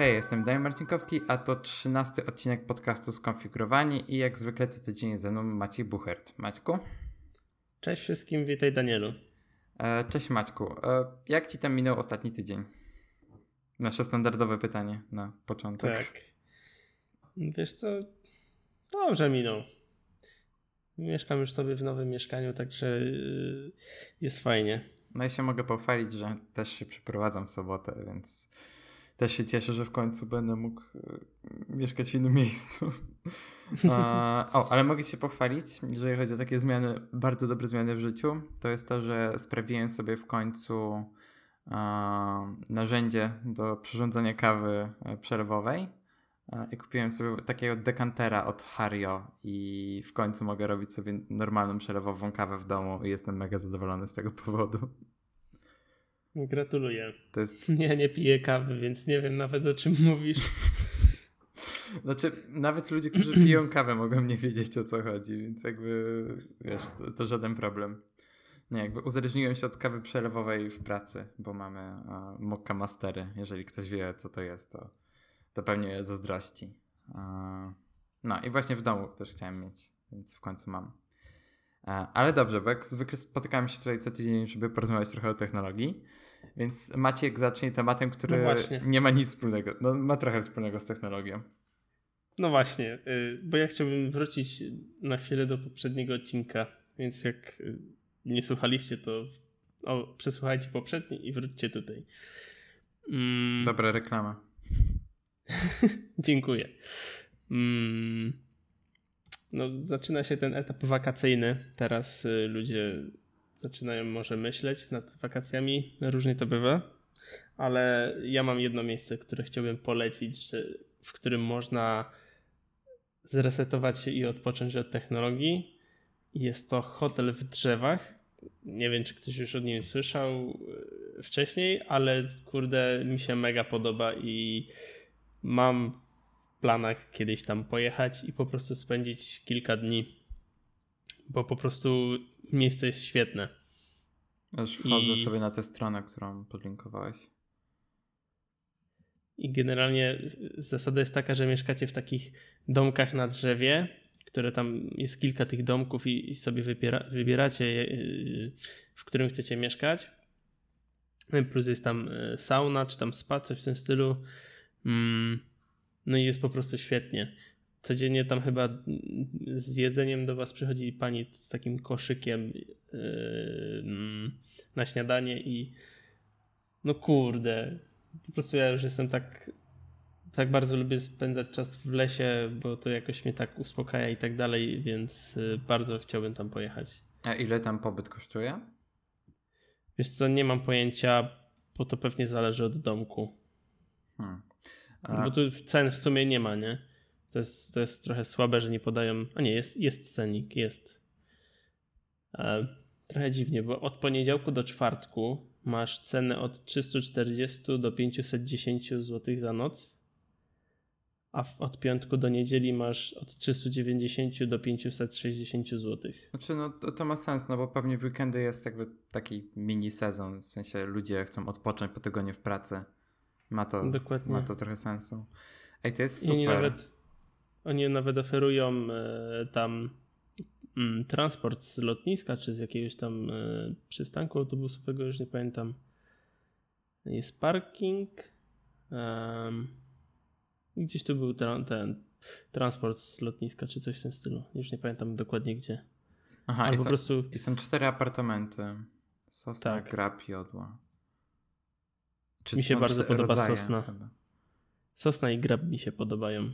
Hej, jestem Daniel Marcinkowski, a to trzynasty odcinek podcastu Skonfigurowani i jak zwykle co tydzień ze mną Maciej Buchert. Maćku? Cześć wszystkim, witaj Danielu. E, cześć Maćku. E, jak ci tam minął ostatni tydzień? Nasze standardowe pytanie na początek. Tak. Wiesz co, dobrze minął. Mieszkam już sobie w nowym mieszkaniu, także y, jest fajnie. No i się mogę pochwalić, że też się przeprowadzam w sobotę, więc też się cieszę, że w końcu będę mógł e, mieszkać w innym miejscu. o, ale mogę się pochwalić, jeżeli chodzi o takie zmiany, bardzo dobre zmiany w życiu, to jest to, że sprawiłem sobie w końcu narzędzie do przyrządzania kawy e, przelewowej i kupiłem sobie takiego dekantera od Hario i w końcu mogę robić sobie normalną przelewową kawę w domu i jestem mega zadowolony z tego powodu. Gratuluję. To jest... Ja nie piję kawy, więc nie wiem nawet o czym mówisz. Znaczy, nawet ludzie, którzy piją kawę mogą nie wiedzieć o co chodzi, więc jakby, wiesz, to, to żaden problem. Nie, jakby uzależniłem się od kawy przelewowej w pracy, bo mamy uh, mokka mastery. Jeżeli ktoś wie, co to jest, to, to pewnie zazdrości. Uh, no i właśnie w domu też chciałem mieć, więc w końcu mam. Ale dobrze, bo jak zwykle spotykamy się tutaj co tydzień, żeby porozmawiać trochę o technologii. Więc Maciek zacznie tematem, który no nie ma nic wspólnego, no ma trochę wspólnego z technologią. No właśnie, y, bo ja chciałbym wrócić na chwilę do poprzedniego odcinka, więc jak y, nie słuchaliście, to o, przesłuchajcie poprzedni i wróćcie tutaj. Mm. Dobra reklama. Dziękuję. Mm. No, zaczyna się ten etap wakacyjny. Teraz y, ludzie zaczynają może myśleć nad wakacjami. Różnie to bywa, ale ja mam jedno miejsce, które chciałbym polecić, w którym można zresetować się i odpocząć od technologii. Jest to hotel w drzewach. Nie wiem, czy ktoś już o nim słyszał e, wcześniej, ale kurde, mi się mega podoba i mam planach kiedyś tam pojechać i po prostu spędzić kilka dni, bo po prostu miejsce jest świetne. Już wchodzę I... sobie na tę stronę, którą podlinkowałeś. I generalnie zasada jest taka, że mieszkacie w takich domkach na drzewie, które tam jest kilka tych domków i, i sobie wybiera, wybieracie, y, w którym chcecie mieszkać. Plus jest tam y, sauna, czy tam spa, coś w tym stylu. Mm, no i jest po prostu świetnie codziennie tam chyba z jedzeniem do was przychodzi pani z takim koszykiem yy, na śniadanie i no kurde, po prostu ja już jestem tak tak bardzo lubię spędzać czas w lesie, bo to jakoś mnie tak uspokaja i tak dalej, więc y, bardzo chciałbym tam pojechać. A ile tam pobyt kosztuje? Wiesz co, nie mam pojęcia, bo to pewnie zależy od domku. Hmm. A... Bo tu cen w sumie nie ma, nie? To jest, to jest trochę słabe, że nie podają. A nie, jest, jest cenik, jest. E, trochę dziwnie, bo od poniedziałku do czwartku masz cenę od 340 do 510 zł za noc, a od piątku do niedzieli masz od 390 do 560 zł. Znaczy, no to, to ma sens, no bo pewnie w weekendy jest jakby taki mini sezon, w sensie ludzie chcą odpocząć po tygodniu w pracy. Ma to, Dokładnie. ma to trochę sensu. Ej, to jest super. nawet oni nawet oferują e, tam mm, transport z lotniska, czy z jakiegoś tam e, przystanku autobusowego, już nie pamiętam. Jest parking. Gdzieś tu był ten, ten transport z lotniska, czy coś w tym stylu. Już nie pamiętam dokładnie gdzie. Aha, i, po są, prostu... i są cztery apartamenty. Sosna, tak. grab, jodła. Czy mi się bardzo podoba rodzaje, sosna. Sosna i grab mi się podobają.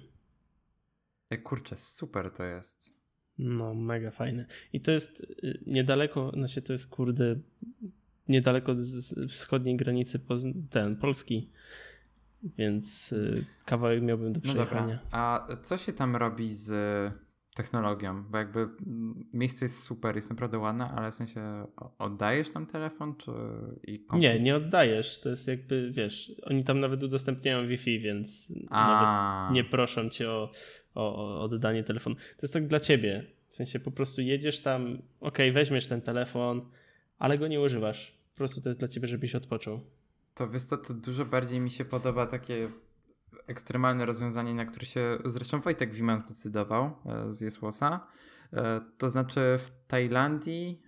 Ej, kurczę, super to jest. No, mega fajne. I to jest y, niedaleko, znaczy to jest kurde, niedaleko z wschodniej granicy ten, Polski, więc y, kawałek miałbym do przejechania. No dobra. A co się tam robi z technologią? Bo jakby mm, miejsce jest super, jest naprawdę ładne, ale w sensie oddajesz tam telefon, czy i komputer? Nie, nie oddajesz. To jest jakby, wiesz, oni tam nawet udostępniają Wi-Fi, więc A. nawet nie proszą cię o o, oddanie telefonu. To jest tak dla ciebie. W sensie po prostu jedziesz tam, ok, weźmiesz ten telefon, ale go nie używasz. Po prostu to jest dla ciebie, żebyś odpoczął. To wiesz co, to dużo bardziej mi się podoba takie ekstremalne rozwiązanie, na które się zresztą Wojtek Wiman zdecydował z Jesłosa. To znaczy w Tajlandii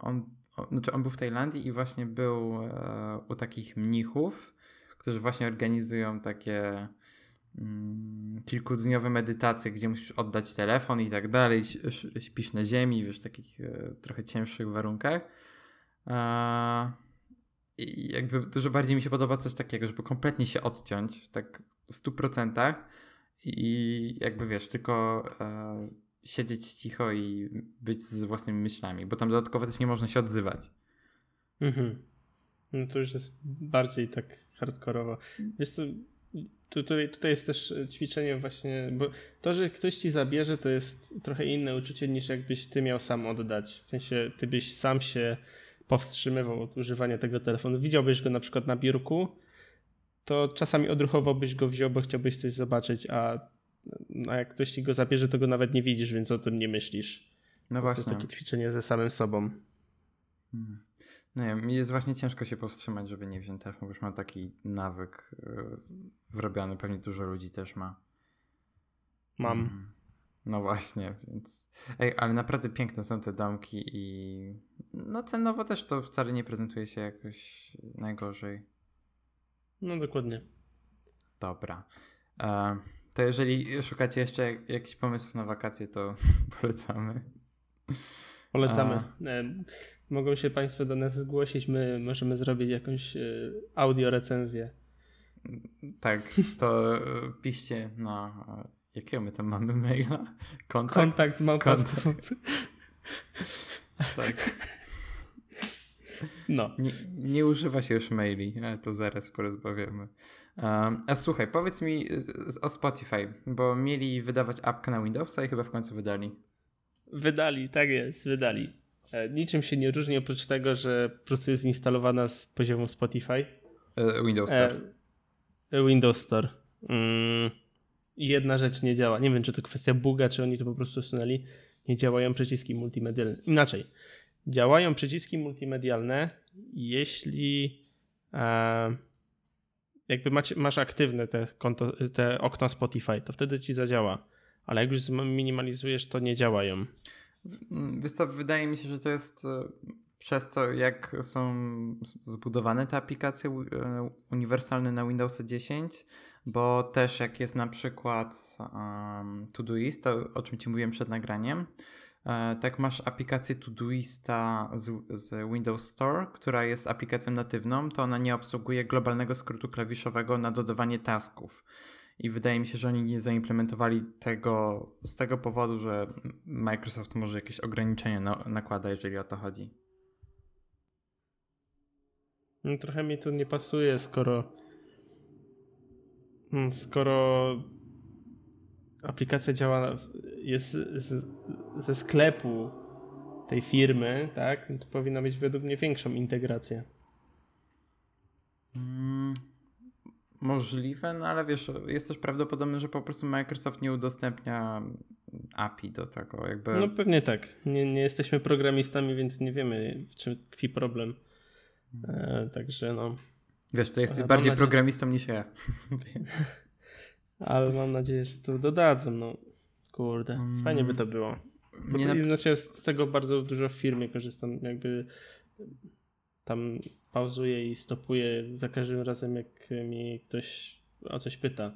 on, znaczy on był w Tajlandii i właśnie był u takich mnichów, którzy właśnie organizują takie mm, kilkudniowe medytacje, gdzie musisz oddać telefon i tak dalej, śpisz na ziemi, wiesz, w takich e, trochę cięższych warunkach. I jakby dużo bardziej mi się podoba coś takiego, żeby kompletnie się odciąć, tak w 100% i jakby wiesz, tylko e, siedzieć cicho i być z własnymi myślami, bo tam dodatkowo też nie można się odzywać. Mhm. No to już jest bardziej tak hardkorowo. Wiesz co, tutaj, tutaj jest też ćwiczenie właśnie, bo to, że ktoś ci zabierze, to jest trochę inne uczucie niż jakbyś ty miał sam oddać. W sensie ty byś sam się powstrzymywał od używania tego telefonu. Widziałbyś go na przykład na biurku, to czasami odruchowo byś go wziął, bo chciałbyś coś zobaczyć, a, a jak ktoś ci go zabierze, to go nawet nie widzisz, więc o tym nie myślisz. No to właśnie. To jest takie ćwiczenie ze samym sobą. Hmm. No nie, mi jest właśnie ciężko się powstrzymać, żeby nie wziąć telefonu, bo już mam taki nawyk yy, wrobiony, pewnie dużo ludzi też ma. Mam. Mm. No właśnie, więc. Ej, ale naprawdę piękne są te domki i. No cenowo też to wcale nie prezentuje się jakoś najgorzej. No dokładnie. Dobra. E, to jeżeli szukacie jeszcze jakichś pomysłów na wakacje, to polecamy. Polecamy. E, mogą się Państwo do nas zgłosić, my możemy zrobić jakąś e, audio recenzję. Tak, to e, piszcie na. Jakiego my tam mamy maila? Kontakt? Kontakt mam Kontakt. tak. No. Nie, nie, używa się już maili, to zaraz porozmawiamy. Um, a słuchaj, powiedz mi o Spotify, bo mieli wydawać apkę na Windowsa i chyba w końcu wydali. Wydali, tak jest, wydali. E, niczym się nie różni oprócz tego, że po prostu jest instalowana z poziomu Spotify. E, Windows Store. E, Windows Store. Mm, jedna rzecz nie działa. Nie wiem, czy to kwestia buga, czy oni to po prostu usunęli. Nie działają przyciski multimedialne. Inaczej. Działają przyciski multimedialne, jeśli e, jakby macie, masz aktywne te, konto, te okna Spotify, to wtedy ci zadziała. Ale jak już zminimalizujesz, to nie działają. Wiesz co, wydaje mi się, że to jest e, przez to, jak są zbudowane te aplikacje e, uniwersalne na Windows 10, bo też jak jest na przykład um, Todoist, to o czym Ci mówiłem przed nagraniem, tak masz aplikację Todoista z, z Windows Store, która jest aplikacją natywną, to ona nie obsługuje globalnego skrótu klawiszowego na dodawanie tasków. I wydaje mi się, że oni nie zaimplementowali tego z tego powodu, że Microsoft może jakieś ograniczenia na, nakłada, jeżeli o to chodzi. No, trochę mi to nie pasuje, skoro hmm, skoro aplikacja działa jest z, ze sklepu tej firmy, tak, to powinna mieć według mnie większą integrację. Mm, Możliwe, no ale wiesz, jest też prawdopodobne, że po prostu Microsoft nie udostępnia API do tego. Jakby... No pewnie tak. Nie, nie jesteśmy programistami, więc nie wiemy, w czym tkwi problem. E, także no. Wiesz, to jesteś bardziej nadzieję... programistą niż ja. ale mam nadzieję, że to dodadzą. No kurde, mm. fajnie by to było. Bo nie to, na... Znaczy z tego bardzo dużo w firmie korzystam. Jakby tam pauzuję i stopuję za każdym razem, jak mi ktoś o coś pyta.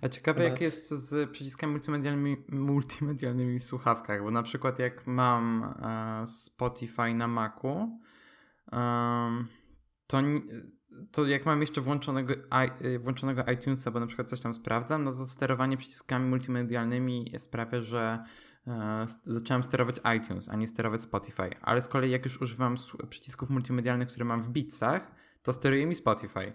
A ciekawe, Chyba... jak jest z przyciskami multimedialnymi, multimedialnymi w słuchawkach, bo na przykład jak mam e, Spotify na Macu, to, to jak mam jeszcze włączonego, i, włączonego iTunesa, bo na przykład coś tam sprawdzam, no to sterowanie przyciskami multimedialnymi sprawia, że E, zacząłem sterować iTunes, a nie sterować Spotify. Ale z kolei jak już używam przycisków multimedialnych, które mam w Beatsach, to steruje mi Spotify.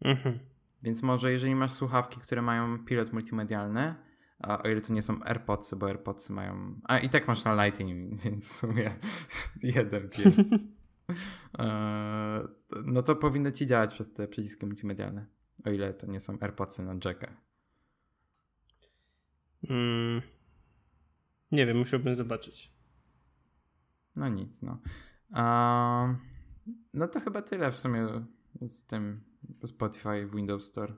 Mhm. Więc może jeżeli masz słuchawki, które mają pilot multimedialny, a o ile to nie są AirPodsy, bo AirPodsy mają... A i tak masz na Lightning, więc w sumie jeden pies. E, no to powinno ci działać przez te przyciski multimedialne. O ile to nie są AirPodsy na jacka. Mm, nie wiem, musiałbym zobaczyć. No nic, no. No to chyba tyle w sumie z tym Spotify w Windows Store.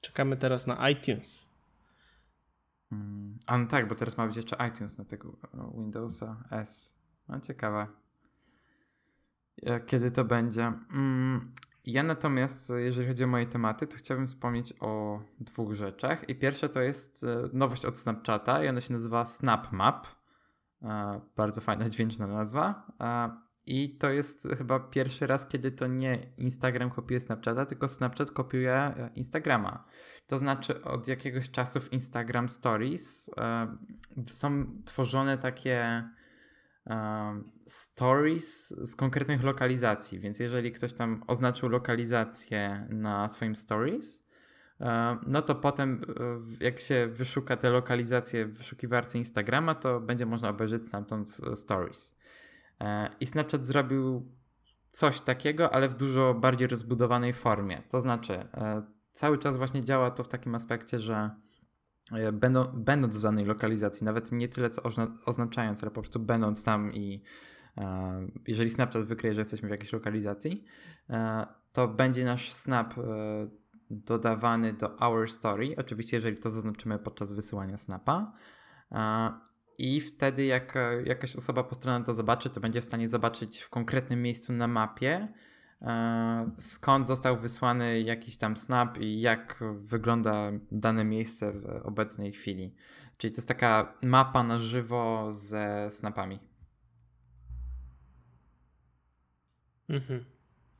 Czekamy teraz na iTunes. Mm. A no tak, bo teraz ma być jeszcze iTunes na tego Windowsa S. No ciekawe. Kiedy to będzie? Mm. Ja natomiast, jeżeli chodzi o moje tematy, to chciałbym wspomnieć o dwóch rzeczach. I pierwsze to jest e, nowość od Snapchata i ona się nazywa SnapMap. E, bardzo fajna, dźwięczna nazwa. I to jest chyba pierwszy raz, kiedy to nie Instagram kopiuje Snapchata, tylko Snapchat kopiuje e, Instagrama. To znaczy, od jakiegoś czasu w Instagram Stories e, są tworzone takie e, stories z konkretnych lokalizacji. Więc jeżeli ktoś tam oznaczył lokalizację na swoim stories, no to potem jak się wyszuka te lokalizacje w wyszukiwarce Instagrama, to będzie można obejrzeć stamtąd stories. E, I Snapchat zrobił coś takiego, ale w dużo bardziej rozbudowanej formie. To znaczy, e, cały czas właśnie działa to w takim aspekcie, że e, będą, będąc w danej lokalizacji, nawet nie tyle co oznaczając, ale po prostu będąc tam i jeżeli Snapchat wykryje, że jesteśmy w jakiejś lokalizacji, to będzie nasz snap dodawany do Our Story. Oczywiście, jeżeli to zaznaczymy podczas wysyłania snapa. I wtedy, jak e, jakaś osoba postronna to zobaczy, to będzie w stanie zobaczyć w konkretnym miejscu na mapie, e, skąd został wysłany jakiś tam snap i jak wygląda dane miejsce w obecnej chwili. Czyli to jest taka mapa na żywo ze snapami. Mhm.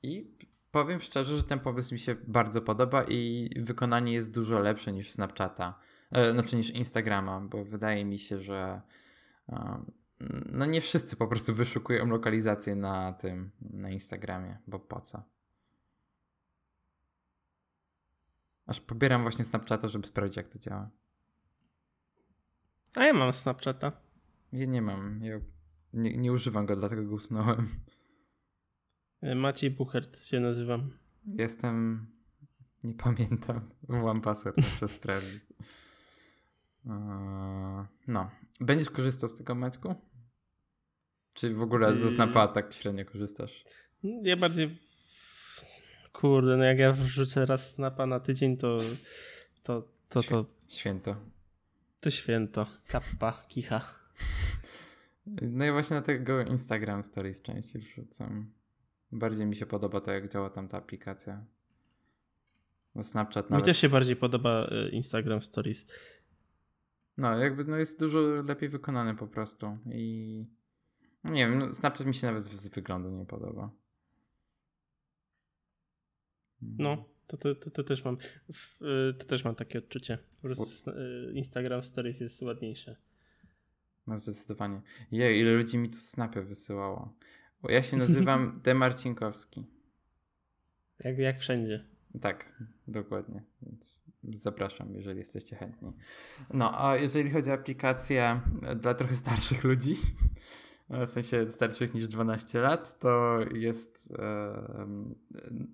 I powiem szczerze, że ten pomysł mi się bardzo podoba i wykonanie jest dużo lepsze niż Snapchata. E, znaczy niż Instagrama, bo wydaje mi się, że e, no nie wszyscy po prostu wyszukują lokalizację na tym, na Instagramie, bo po co? Aż pobieram właśnie Snapchata, żeby sprawdzić, jak to działa. A ja mam Snapchata. Ja nie mam. Ja nie, nie używam go, dlatego go usunąłem. E, Maciej Buchert się nazywam. Jestem. Nie pamiętam. Mam password, muszę sprawdzić. Eee, no. Będziesz korzystał z tego Maćku? Czy w ogóle ze Snapa tak średnio korzystasz? Ja bardziej kurde, no jak ja wrzucę raz Snapa na tydzień, to to, to, to Święto. To święto. Kappa, kicha. No i właśnie na tego Instagram Stories częściej wrzucam. Bardziej mi się podoba to, jak działa tam ta aplikacja. Bo Snapchat nawet... Mi też się bardziej podoba e, Instagram Stories. No, jakby no jest dużo lepiej wykonany po prostu i nie wiem, no Snapchat mi się nawet z wyglądu nie podoba. No, to, to, to, to też mam y, to też mam takie odczucie. Po prostu y, Instagram Stories jest ładniejsze. No zdecydowanie. Jej, ile ludzi mi tu snapy wysyłało. Bo ja się nazywam Demarcinkowski. Jak, jak wszędzie. Tak, dokładnie. Więc zapraszam, jeżeli jesteście chętni. No, a jeżeli chodzi o aplikację dla trochę starszych ludzi, w sensie starszych niż 12 lat, to jest e,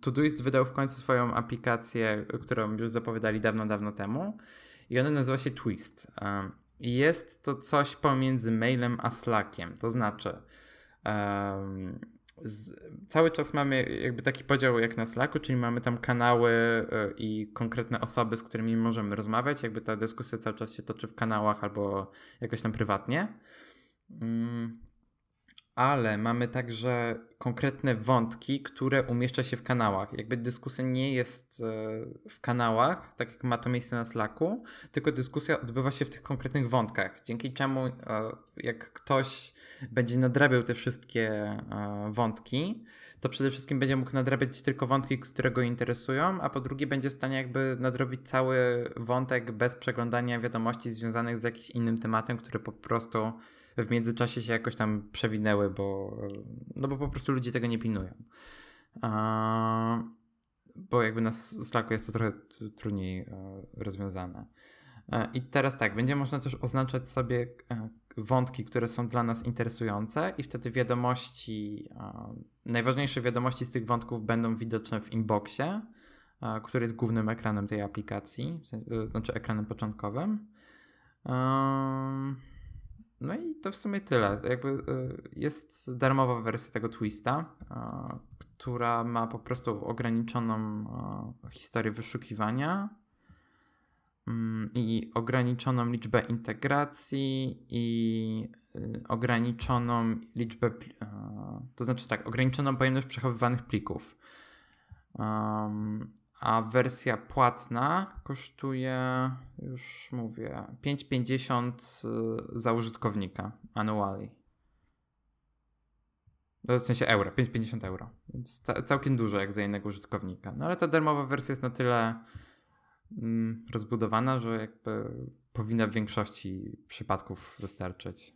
Todoist wydał w końcu swoją aplikację, którą już zapowiadali dawno, dawno temu i ona nazywa się Twist. E, I jest to coś pomiędzy mailem a Slackiem, to znaczy z, cały czas mamy jakby taki podział jak na Slacku, czyli mamy tam kanały y, i konkretne osoby, z którymi możemy rozmawiać. Jakby ta dyskusja cały czas się toczy w kanałach albo jakoś tam prywatnie. Ale mamy także konkretne wątki, które umieszcza się w kanałach. Jakby dyskusja nie jest e, w kanałach, tak jak ma to miejsce na Slacku, tylko dyskusja odbywa się w tych konkretnych wątkach, dzięki czemu e, jak ktoś będzie nadrabiał te wszystkie e, wątki, to przede wszystkim będzie mógł nadrabiać tylko wątki, które go interesują, a po drugie będzie w stanie jakby nadrobić cały wątek bez przeglądania wiadomości związanych z jakimś innym tematem, który po prostu w międzyczasie się jakoś tam przewinęły, bo, no bo po prostu ludzie tego nie pilnują. A, bo jakby na Slacku jest to trochę trudniej e, rozwiązane. E, I teraz tak, będzie można też oznaczać sobie e, wątki, które są dla nas interesujące, i wtedy wiadomości, najważniejsze wiadomości z tych wątków będą widoczne w inboxie, który jest głównym ekranem tej aplikacji, znaczy ekranem początkowym. No i to w sumie tyle. Jakby y, jest darmowa wersja tego Twista, która ma po prostu ograniczoną e, historię wyszukiwania mm, i ograniczoną liczbę integracji i y, ograniczoną liczbę, to znaczy tak, ograniczoną pojemność przechowywanych plików. A wersja płatna kosztuje, już mówię, 5,50 y, za użytkownika annually. No, w sensie euro, 5,50 euro. Więc całkiem dużo jak za jednego użytkownika. No ale ta darmowa wersja jest na tyle mm, rozbudowana, że jakby powinna w większości przypadków wystarczyć.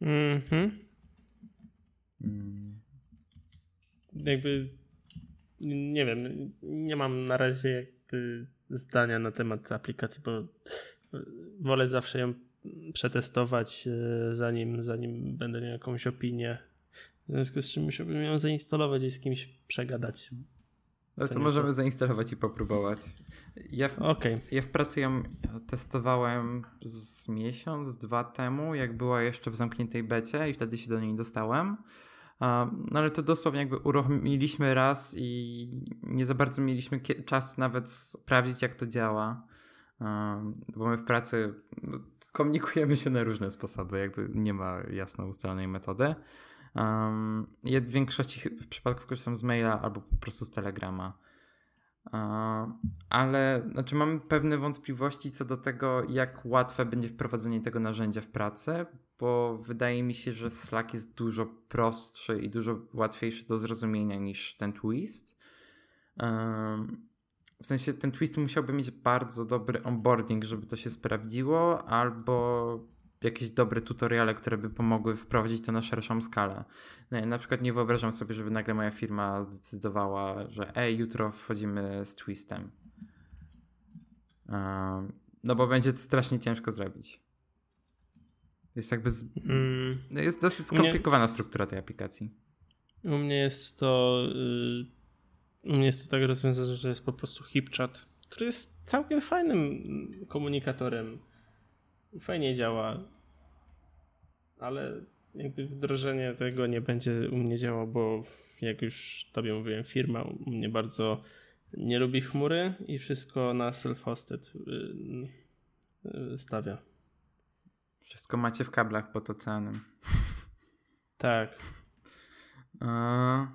Mhm. Mm. Jakby nie wiem, nie mam na razie jakby zdania na temat aplikacji, bo wolę zawsze ją przetestować, e, zanim, zanim będę miał jakąś opinię. W związku z czym musiałbym ją zainstalować i z kimś przegadać. No to, to możemy co? zainstalować i popróbować. Ja w, okay. ja w pracy ją testowałem z miesiąc, dwa temu, jak była jeszcze w zamkniętej becie i wtedy się do niej dostałem. No ale to dosłownie jakby uruchomiliśmy raz i nie za bardzo mieliśmy czas nawet sprawdzić, jak to działa. Bo my w pracy no, komunikujemy się na różne sposoby, jakby nie ma jasno ustalonej metody. ja w większości przypadków korzystam z maila albo po prostu z telegrama. Ale znaczy mam pewne wątpliwości co do tego, jak łatwe będzie wprowadzenie tego narzędzia w pracę, bo wydaje mi się, że Slack jest dużo prostszy i dużo łatwiejszy do zrozumienia niż ten twist. W sensie ten twist musiałby mieć bardzo dobry onboarding, żeby to się sprawdziło, albo jakieś dobre tutoriale, które by pomogły wprowadzić to na szerszą skalę. No, na przykład nie wyobrażam sobie, żeby nagle moja firma zdecydowała, że ej, jutro wchodzimy z twistem. No bo będzie to strasznie ciężko zrobić. Jest jakby. Z... Mm. Jest dosyć skomplikowana mnie... struktura tej aplikacji. U mnie jest to. Yy, u mnie jest to tak rozwiązane, że jest po prostu HipChat, który jest całkiem fajnym komunikatorem. Fajnie działa. Ale jakby wdrożenie tego nie będzie u mnie działało, bo jak już tobie mówiłem, firma u mnie bardzo nie lubi chmury i wszystko na self-hosted y, y, stawia. Wszystko macie w kablach pod oceanem. Tak. E,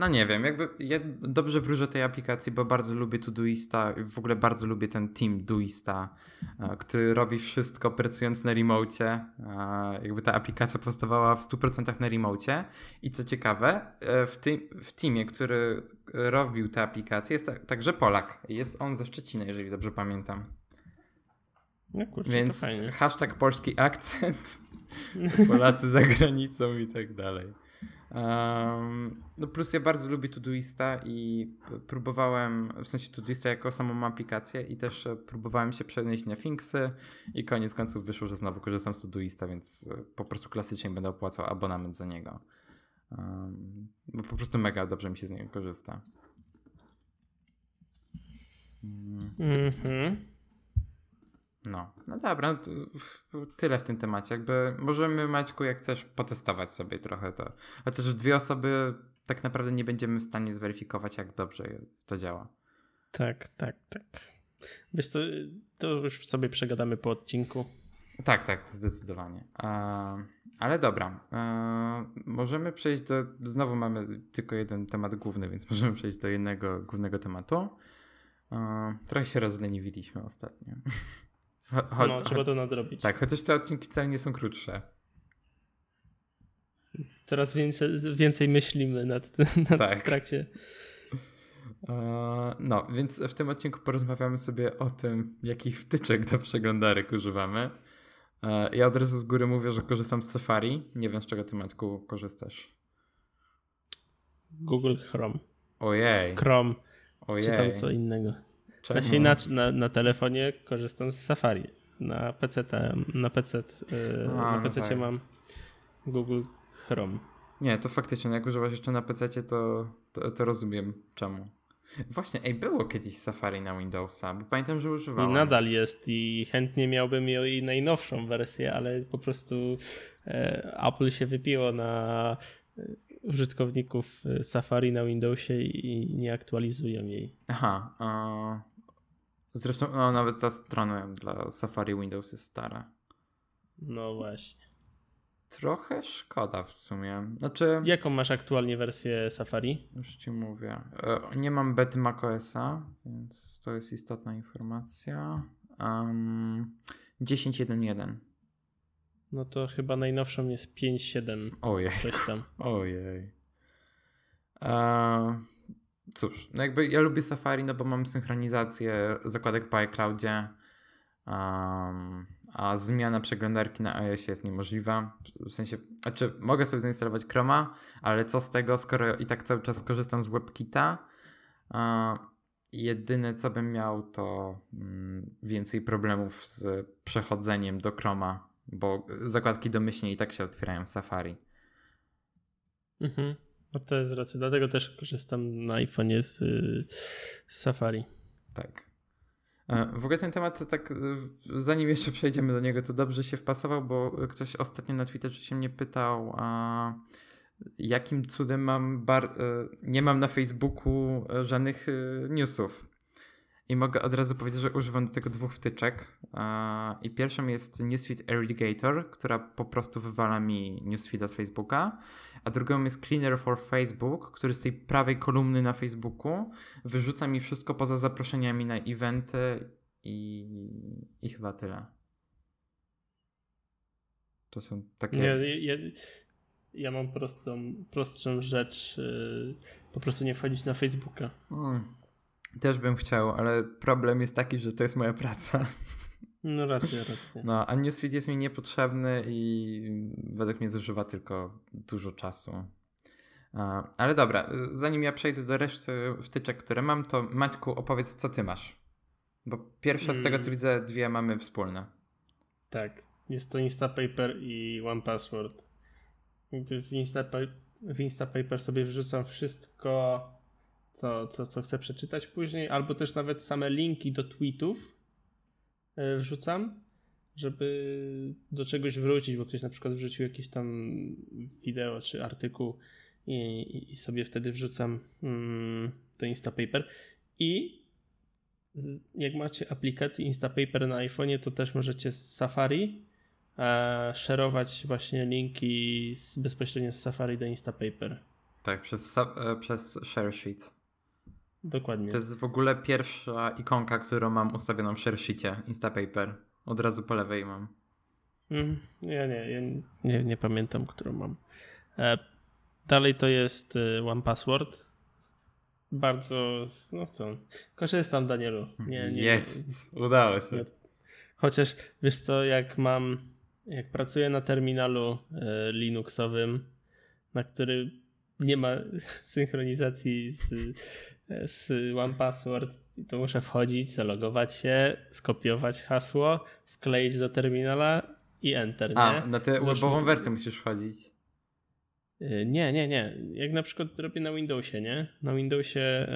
no nie wiem, jakby ja dobrze wróżę tej aplikacji, bo bardzo lubię Todoista i w ogóle bardzo lubię ten team Doista, e, który robi wszystko pracując na remocie. E, jakby ta aplikacja powstawała w 100% na remocie i co ciekawe, w, tym, w teamie, który robił tę aplikację jest także Polak. Jest on ze Szczecina, jeżeli dobrze pamiętam. No kurczę, Więc hashtag polski akcent, Polacy za granicą i tak dalej. Um, no plus ja bardzo lubię Todoista i próbowałem, w sensie Todoista jako samą aplikację i też próbowałem się przenieść na Finksy i koniec końców wyszło, że znowu korzystam z Todoista, więc po prostu klasycznie będę opłacał abonament za niego. Um, bo po prostu mega dobrze mi się z niego korzysta. Mhm. Mm no, no dobra, no tyle w tym temacie. Jakby możemy, Maćku, jak chcesz, potestować sobie trochę to. Chociaż dwie osoby tak naprawdę nie będziemy w stanie zweryfikować, jak dobrze to działa. Tak, tak, tak. Wiesz co, to już sobie przegadamy po odcinku. Tak, tak, zdecydowanie. ale dobra, możemy przejść do. Znowu mamy tylko jeden temat główny, więc możemy przejść do jednego głównego tematu. trochę się rozleniwiliśmy ostatnio. No, trzeba to nadrobić. Tak, chociaż te odcinki wcale nie są krótsze. Coraz więcej, więcej myślimy nad tym nad tak. trakcie. No, więc w tym odcinku porozmawiamy sobie o tym, jakich wtyczek do przeglądarek używamy. E, ja od razu z góry mówię, że korzystam z Safari. Nie wiem, z czego ty, Maćku, korzystasz. Google Chrome. Ojej. Chrome. Ojej. Czy tam co innego. Czemu? Znaczy na, na, na telefonie korzystam z Safari. Na PC, na PC, yy, A, na PC no tak. mam Google Chrome. Nie, to faktycznie, jak używasz jeszcze na PC, to, to, to, rozumiem czemu. Właśnie, ej, było kiedyś Safari na Windowsa, bo pamiętam, że używałem. I nadal jest i chętnie miałbym jej najnowszą wersję, ale po prostu e, Apple się wypiło na użytkowników y, Safari na Windowsie i nie aktualizują jej. Aha. zresztą no, nawet ta strona dla Safari Windows jest stara. No właśnie. Trochę szkoda w sumie. Znaczy. Jaką masz aktualnie wersję Safari? Już ci mówię. E, nie mam bety macOSa, więc to jest istotna informacja. Um, 10.1.1. No to chyba najnowszą jest 5.7. Ojej. Coś tam. Ojej. Cóż, no jakby ja lubię Safari, no bo mam synchronizację zakładek po iCloudzie. Um, a zmiana przeglądarki na iOS jest niemożliwa. W sensie, znaczy mogę sobie zainstalować Chroma, ale co z tego, skoro i tak cały czas korzystam z WebKita. Uh, jedyne co bym miał to mm, więcej problemów z przechodzeniem do Chroma, bo zakładki domyślnie i tak się otwierają w Safari. Mhm. No to jest racja, dlatego też korzystam na iPhone'ie z, z Safari. Tak. E, w ogóle ten temat, tak zanim jeszcze przejdziemy do niego, to dobrze się wpasował, bo ktoś ostatnio na Twitterze się mnie pytał, a jakim cudem mam bar... E, nie mam na Facebooku żadnych e, newsów. I mogę od razu powiedzieć, że używam do tego dwóch wtyczek. I pierwszą jest Newsfeed Eradicator, która po prostu wywala mi newsfeeda z Facebooka a drugą jest Cleaner for Facebook, który z tej prawej kolumny na Facebooku wyrzuca mi wszystko poza zaproszeniami na eventy i, i chyba tyle. To są takie. Ja, ja, ja mam prostą, prostszą rzecz. Yy, po prostu nie wchodzić na Facebooka. Hmm. Też bym chciał, ale problem jest taki, że to jest moja praca. No racja, racja. No, a newsfeed jest mi niepotrzebny i według mnie zużywa tylko dużo czasu. Ale dobra, zanim ja przejdę do reszty wtyczek, które mam, to Maćku, opowiedz, co ty masz. Bo pierwsza z tego, co mm. widzę, dwie mamy wspólne. Tak, jest to Instapaper i OnePassword. W, Instapaper, w Instapaper sobie wrzucam wszystko, co, co, co chcę przeczytać później, albo też nawet same linki do tweetów, E, wrzucam, żeby do czegoś wrócić, bo ktoś na przykład wrzucił jakieś tam wideo czy artykuł i, i sobie wtedy wrzucam mm, do Instapaper. I jak macie aplikację Instapaper na iPhone'ie, to też możecie z Safari e, szerować właśnie linki z, bezpośrednio z Safari do Instapaper. Tak, przez, e, przez ShareSheet. Dokładnie. To jest w ogóle pierwsza ikonka, którą mam ustawioną w ShareSheetie, Instapaper. Od razu po lewej mam. Mm, ja nie, ja nie, nie pamiętam, którą mam. E, dalej to jest y, One Password. Bardzo, no co, korzystam Danielu. Nie, nie, jest, udało się. Chociaż wiesz co, jak mam, jak pracuję na terminalu y, Linuxowym, na który nie ma synchronizacji z z One Password, to muszę wchodzić, zalogować się, skopiować hasło, wkleić do terminala i enter. Nie? A, na tę webową wersję musisz wchodzić. Y, nie, nie, nie. Jak na przykład robię na Windowsie, nie? Na Windowsie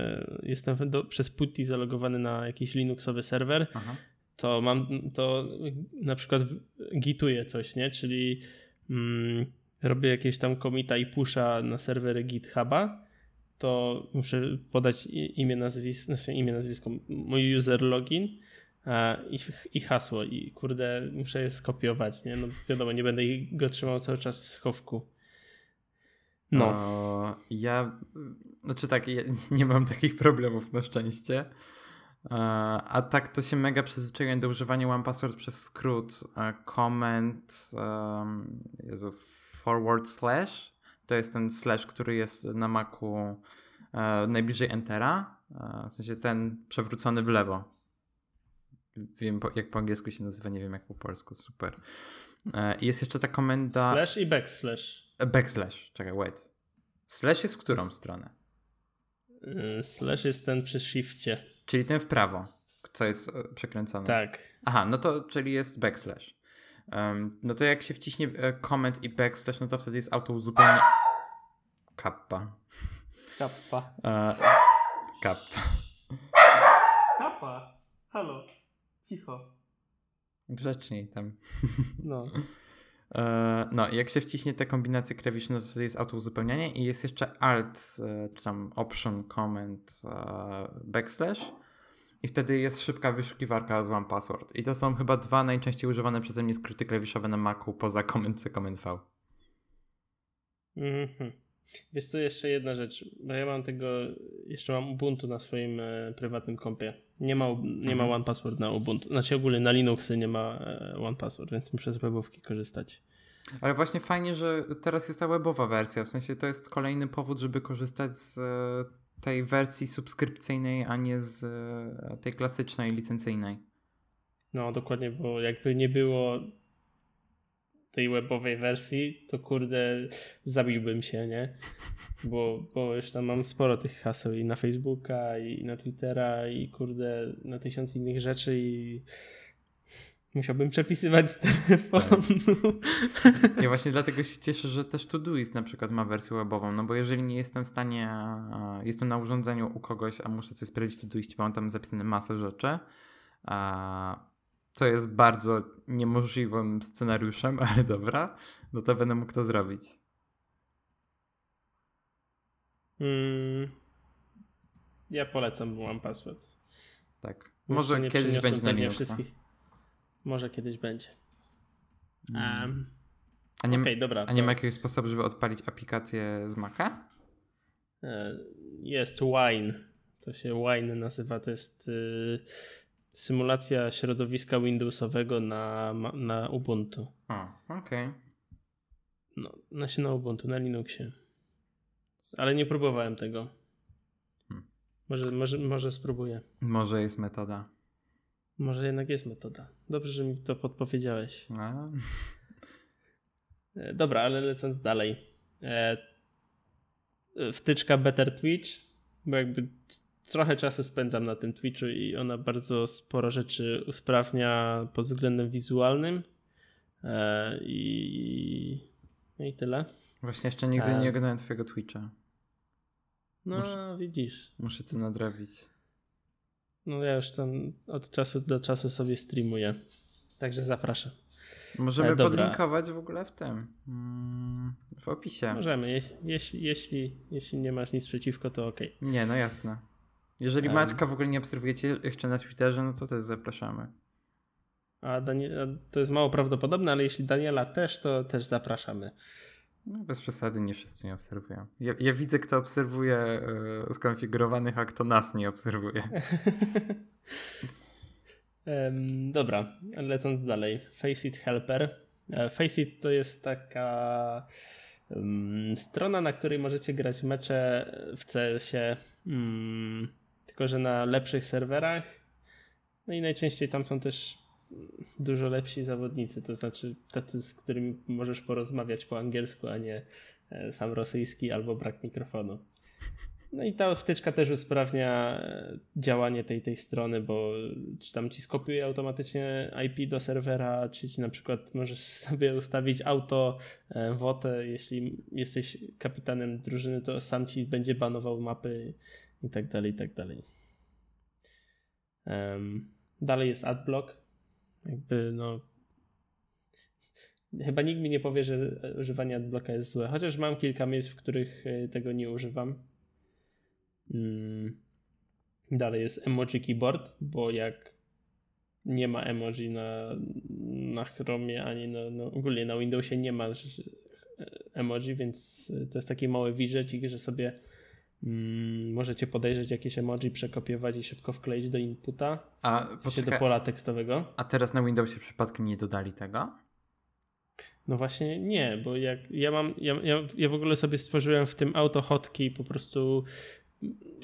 y, jestem do, przez PuTTY zalogowany na jakiś Linuxowy serwer, Aha. to mam, to na przykład gituję coś, nie? Czyli mm, robię jakieś tam komita i pusha na serwery GitHuba to muszę podać imię, nazwisko, znaczy imię, nazwisko, mój user login i, i hasło i kurde, muszę je skopiować, nie? No wiadomo, nie będę go trzymał cały czas w schowku. No. O, ja, znaczy tak, ja nie mam takich problemów na szczęście. A tak to się mega przyzwyczaiłem do używania One Password przez skrót comment um, Jezu, forward slash to jest ten slash, który jest na Macu e, najbliżej Entera, e, w sensie ten przewrócony w lewo. Wiem po, jak po angielsku się nazywa, nie wiem jak po polsku, super. E, jest jeszcze ta komenda... Slash i backslash. E, backslash, czekaj, wait. Slash jest w którą stronę? E, slash jest ten przy shifcie. Czyli ten w prawo, co jest e, przekręcony. Tak. Aha, no to czyli jest backslash. Um, no to jak się wciśnie comment i backslash, no to wtedy jest auto uzupełnienie. Kappa. Kappa. Uh, kappa. Kappa. Halo. Cicho. Grzeczniej tam. No. E, no, jak się wciśnie te kombinacje klawiszy, no to jest auto uzupełnianie i jest jeszcze alt, e, czy tam option, comment, e, backslash i wtedy jest szybka wyszukiwarka z one password. I to są chyba dwa najczęściej używane przeze mnie skróty klawiszowe na Macu poza comment C, comment V. Mhm. Wiesz co, jeszcze jedna rzecz, bo ja mam tego, jeszcze mam Ubuntu na swoim e, prywatnym kompie. Nie ma, nie ma Mhm. One Password na Ubuntu. Znaczy ogólnie na Linuxy nie ma e, One Password, więc muszę z webówki korzystać. Ale właśnie fajnie, że teraz jest ta webowa wersja. W sensie to jest kolejny powód, żeby korzystać z e, tej wersji subskrypcyjnej, a nie z e, tej klasycznej, licencyjnej. No dokładnie, bo jakby nie było tej webowej wersji, to kurde zabiłbym się, nie? Bo, bo już tam mam sporo tych haseł i na Facebooka, i na Twittera, i kurde na tysiąc innych rzeczy i musiałbym przepisywać z telefonu. Ja właśnie dlatego się cieszę, że też Todoist na przykład ma wersję webową, no bo jeżeli nie jestem w stanie, jestem na urządzeniu u kogoś, a muszę coś sprawdzić w Todoist, bo mam tam zapisane masę rzeczy, co jest bardzo niemożliwym scenariuszem, ale dobra, no to będę mógł to zrobić. Mm, ja polecam One Password. Tak. Może kiedyś będzie na Linuxa. wszystkich. Może kiedyś będzie. Um, A nie, Okej, dobra. a nie to- ma jakiegoś sposobu, żeby odpalić aplikację z Maca? E, Jest Wine. To się Wine nazywa. To jest y, symulacja środowiska Windowsowego na, na Ubuntu. O, okej. No, znaczy na Ubuntu, na Linuxie. Ale nie próbowałem tego. Hmm. Może, może, może spróbuję. Może jest metoda. Może jednak jest metoda. Dobrze, że mi to podpowiedziałeś. A? E, Dobra, ale lecąc dalej. E, wtyczka Better Twitch, bo jakby trochę czasu spędzam na tym Twitchu i ona bardzo sporo rzeczy usprawnia pod względem wizualnym. E, I, no i tyle. Właśnie jeszcze nigdy nie oglądałem twojego Twitcha. No, Muszę- widzisz. Muszę to nadrobić. No ja już tam od czasu do czasu sobie streamuję. Także zapraszam. Możemy E, podlinkować w ogóle w tym. mm, W opisie. Możemy, je, jeśli, jeśli, jeśli nie masz nic przeciwko, to ok. Nie, no jasne. Jeżeli Em. Maćka w ogóle nie obserwujecie jeszcze na Twitterze, no to też zapraszamy. A, Danie- a to jest mało prawdopodobne, ale jeśli Daniela też, to też zapraszamy. No, bez przesady nie wszyscy nie obserwują. Ja, ja widzę, kto obserwuje e, skonfigurowanych, a kto nas nie obserwuje. Em, dobra, lecąc dalej. Faceit Helper. E, Faceit to jest taka em, strona, na której możecie grać mecze w CS-ie, mm, tylko że na lepszych serwerach. No i najczęściej tam są też dużo lepsi zawodnicy, to znaczy tacy, z którymi możesz porozmawiać po angielsku, a nie e, sam rosyjski albo brak mikrofonu. No i ta wtyczka też usprawnia e, działanie tej, tej strony, bo czy tam ci skopiuje automatycznie IP do serwera, czy ci na przykład możesz sobie ustawić auto e, wotę, jeśli jesteś kapitanem drużyny, to sam ci będzie banował mapy i tak dalej, i tak dalej. Em, dalej jest adblock. Jakby no Chyba nikt mi nie powie, że używanie adblocka jest złe, chociaż mam kilka miejsc, w których e, tego nie używam. Mm. Dalej jest emoji keyboard, bo jak nie ma emoji na, na Chromie ani na, no ogólnie na Windowsie nie ma ż- emoji, więc to jest taki mały widgetik, że sobie mm, możecie podejrzeć jakieś emoji, przekopiować i szybko wkleić do inputa, A, w sensie do pola tekstowego. a teraz na Windowsie przypadkiem nie dodali tego? No właśnie nie, bo jak ja mam, ja, ja, ja w ogóle sobie stworzyłem w tym auto hotki po prostu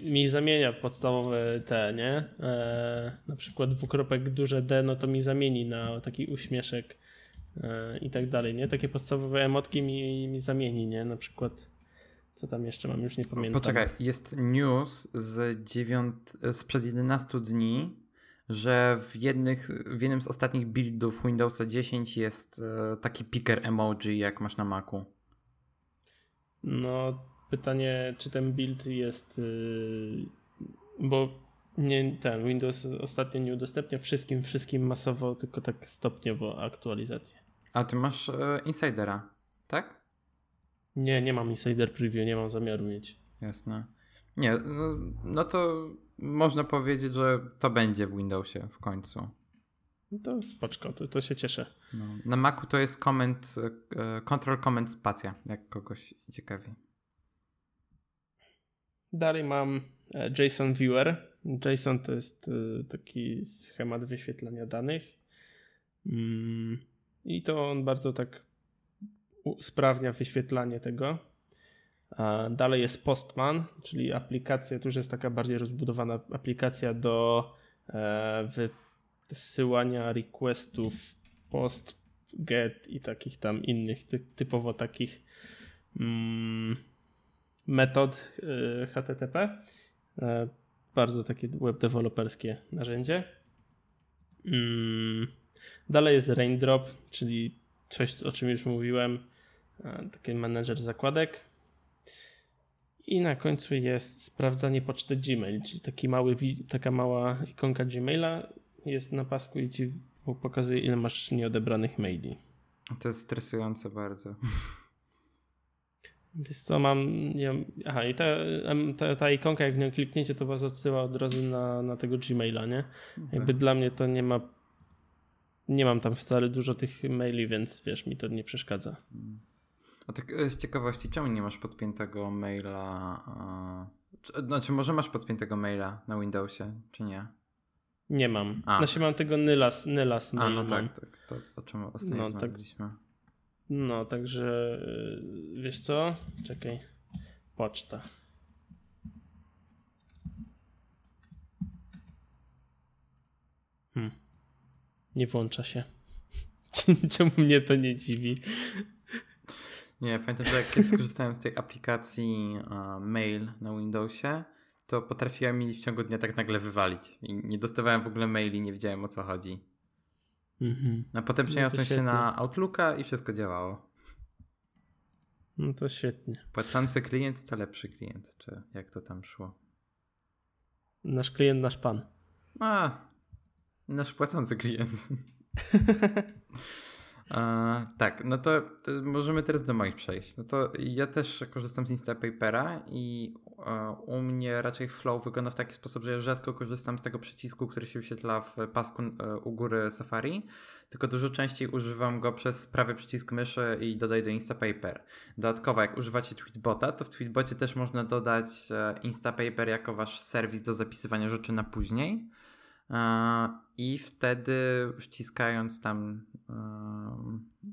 mi zamienia podstawowe te, nie? E, na przykład dwukropek duże D, no to mi zamieni na taki uśmieszek e, i tak dalej, nie? Takie podstawowe emotki mi, mi zamieni, nie? Na przykład co tam jeszcze mam, już nie pamiętam. Poczekaj, jest news z dziewiąt, sprzed 11 dni, że w, jednych, w jednym z ostatnich buildów Windowsa 10 jest e, taki picker emoji, jak masz na Macu. No, pytanie, czy ten build jest. Yy, bo nie, ten Windows ostatnio nie udostępnia wszystkim, wszystkim masowo, tylko tak stopniowo aktualizację. A ty masz e, insidera, tak? Nie, nie mam insider preview, nie mam zamiaru mieć. Jasne. Nie, no, no to można powiedzieć, że to będzie w Windowsie w końcu. No to spoczko, to, to się cieszę. No. Na Macu to jest comment, e, control comment spacja, jak kogoś ciekawi. Dalej mam e, JSON Viewer. JSON to jest e, taki schemat wyświetlania danych. Mm, I to on bardzo tak usprawnia wyświetlanie tego. Dalej jest Postman, czyli aplikacja, to już jest taka bardziej rozbudowana aplikacja do wysyłania requestów post, get i takich tam innych, typowo takich mm, metod y, HTTP. E, bardzo takie web deweloperskie narzędzie. Mm, dalej jest Raindrop, czyli coś, o czym już mówiłem, e, taki menedżer zakładek. I na końcu jest sprawdzanie poczty Gmail, czyli taki mały, taka mała ikonka Gmaila jest na pasku i ci pokazuje, ile masz nieodebranych maili. To jest stresujące bardzo. Wiesz co, mam. Nie, aha, i ta, ta, ta ikonka, jak w nią klikniecie, to was odsyła od razu na, na tego Gmaila, nie? Okay. Jakby dla mnie to nie ma. Nie mam tam wcale dużo tych maili, więc wiesz, mi to nie przeszkadza. A tak e, z ciekawości, czemu nie masz podpiętego maila? Znaczy, może masz podpiętego maila na Windowsie, czy nie? Nie mam. A. Znaczy mam tego Nylas, Nylas A, no tak, tak. To, o czym ostatnio no, rozmawialiśmy. Tak. No, także y, wiesz co? Czekaj. Poczta. Hmm. Nie włącza się. Czemu mnie to nie dziwi? Nie, pamiętam, że jak kiedyś skorzystałem z tej aplikacji uh, Mail na Windowsie, to potrafiłem mi w ciągu dnia tak nagle wywalić. I nie dostawałem w ogóle maili, nie wiedziałem o co chodzi. Mhm. A potem no przeniosłem no się na Outlooka i wszystko działało. No to świetnie. Płacący klient to lepszy klient, czy jak to tam szło? Nasz klient, nasz pan. A, nasz płacący klient. E, tak, no to, to, możemy teraz do moich przejść. No to ja też korzystam z Instapapera i e, u mnie raczej flow wygląda w taki sposób, że ja rzadko korzystam z tego przycisku, który się wyświetla w pasku e, u góry Safari, tylko dużo częściej używam go przez prawy przycisk myszy i dodaj do Instapaper. Dodatkowo, jak używacie Tweetbota, to w Tweetbocie też można dodać Instapaper jako wasz serwis do zapisywania rzeczy na później. I wtedy wciskając tam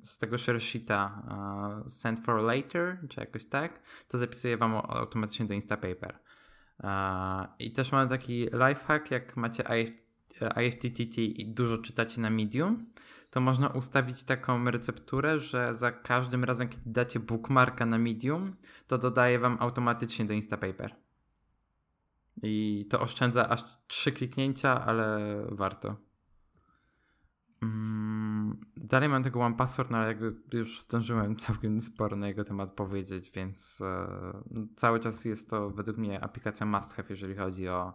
z tego sheetsheeta send for later, czy jakoś tak, to zapisuje wam automatycznie do Instapaper. I też mamy taki lifehack, jak macie IFTTT i dużo czytacie na Medium, to można ustawić taką recepturę, że za każdym razem, kiedy dacie bookmarka na Medium, to dodaje wam automatycznie do Instapaper. I to oszczędza aż trzy kliknięcia, ale warto. Mm, dalej mam tego One Password, no ale jakby już zdążyłem całkiem sporo na jego temat powiedzieć, więc e, cały czas jest to według mnie aplikacja must have, jeżeli chodzi o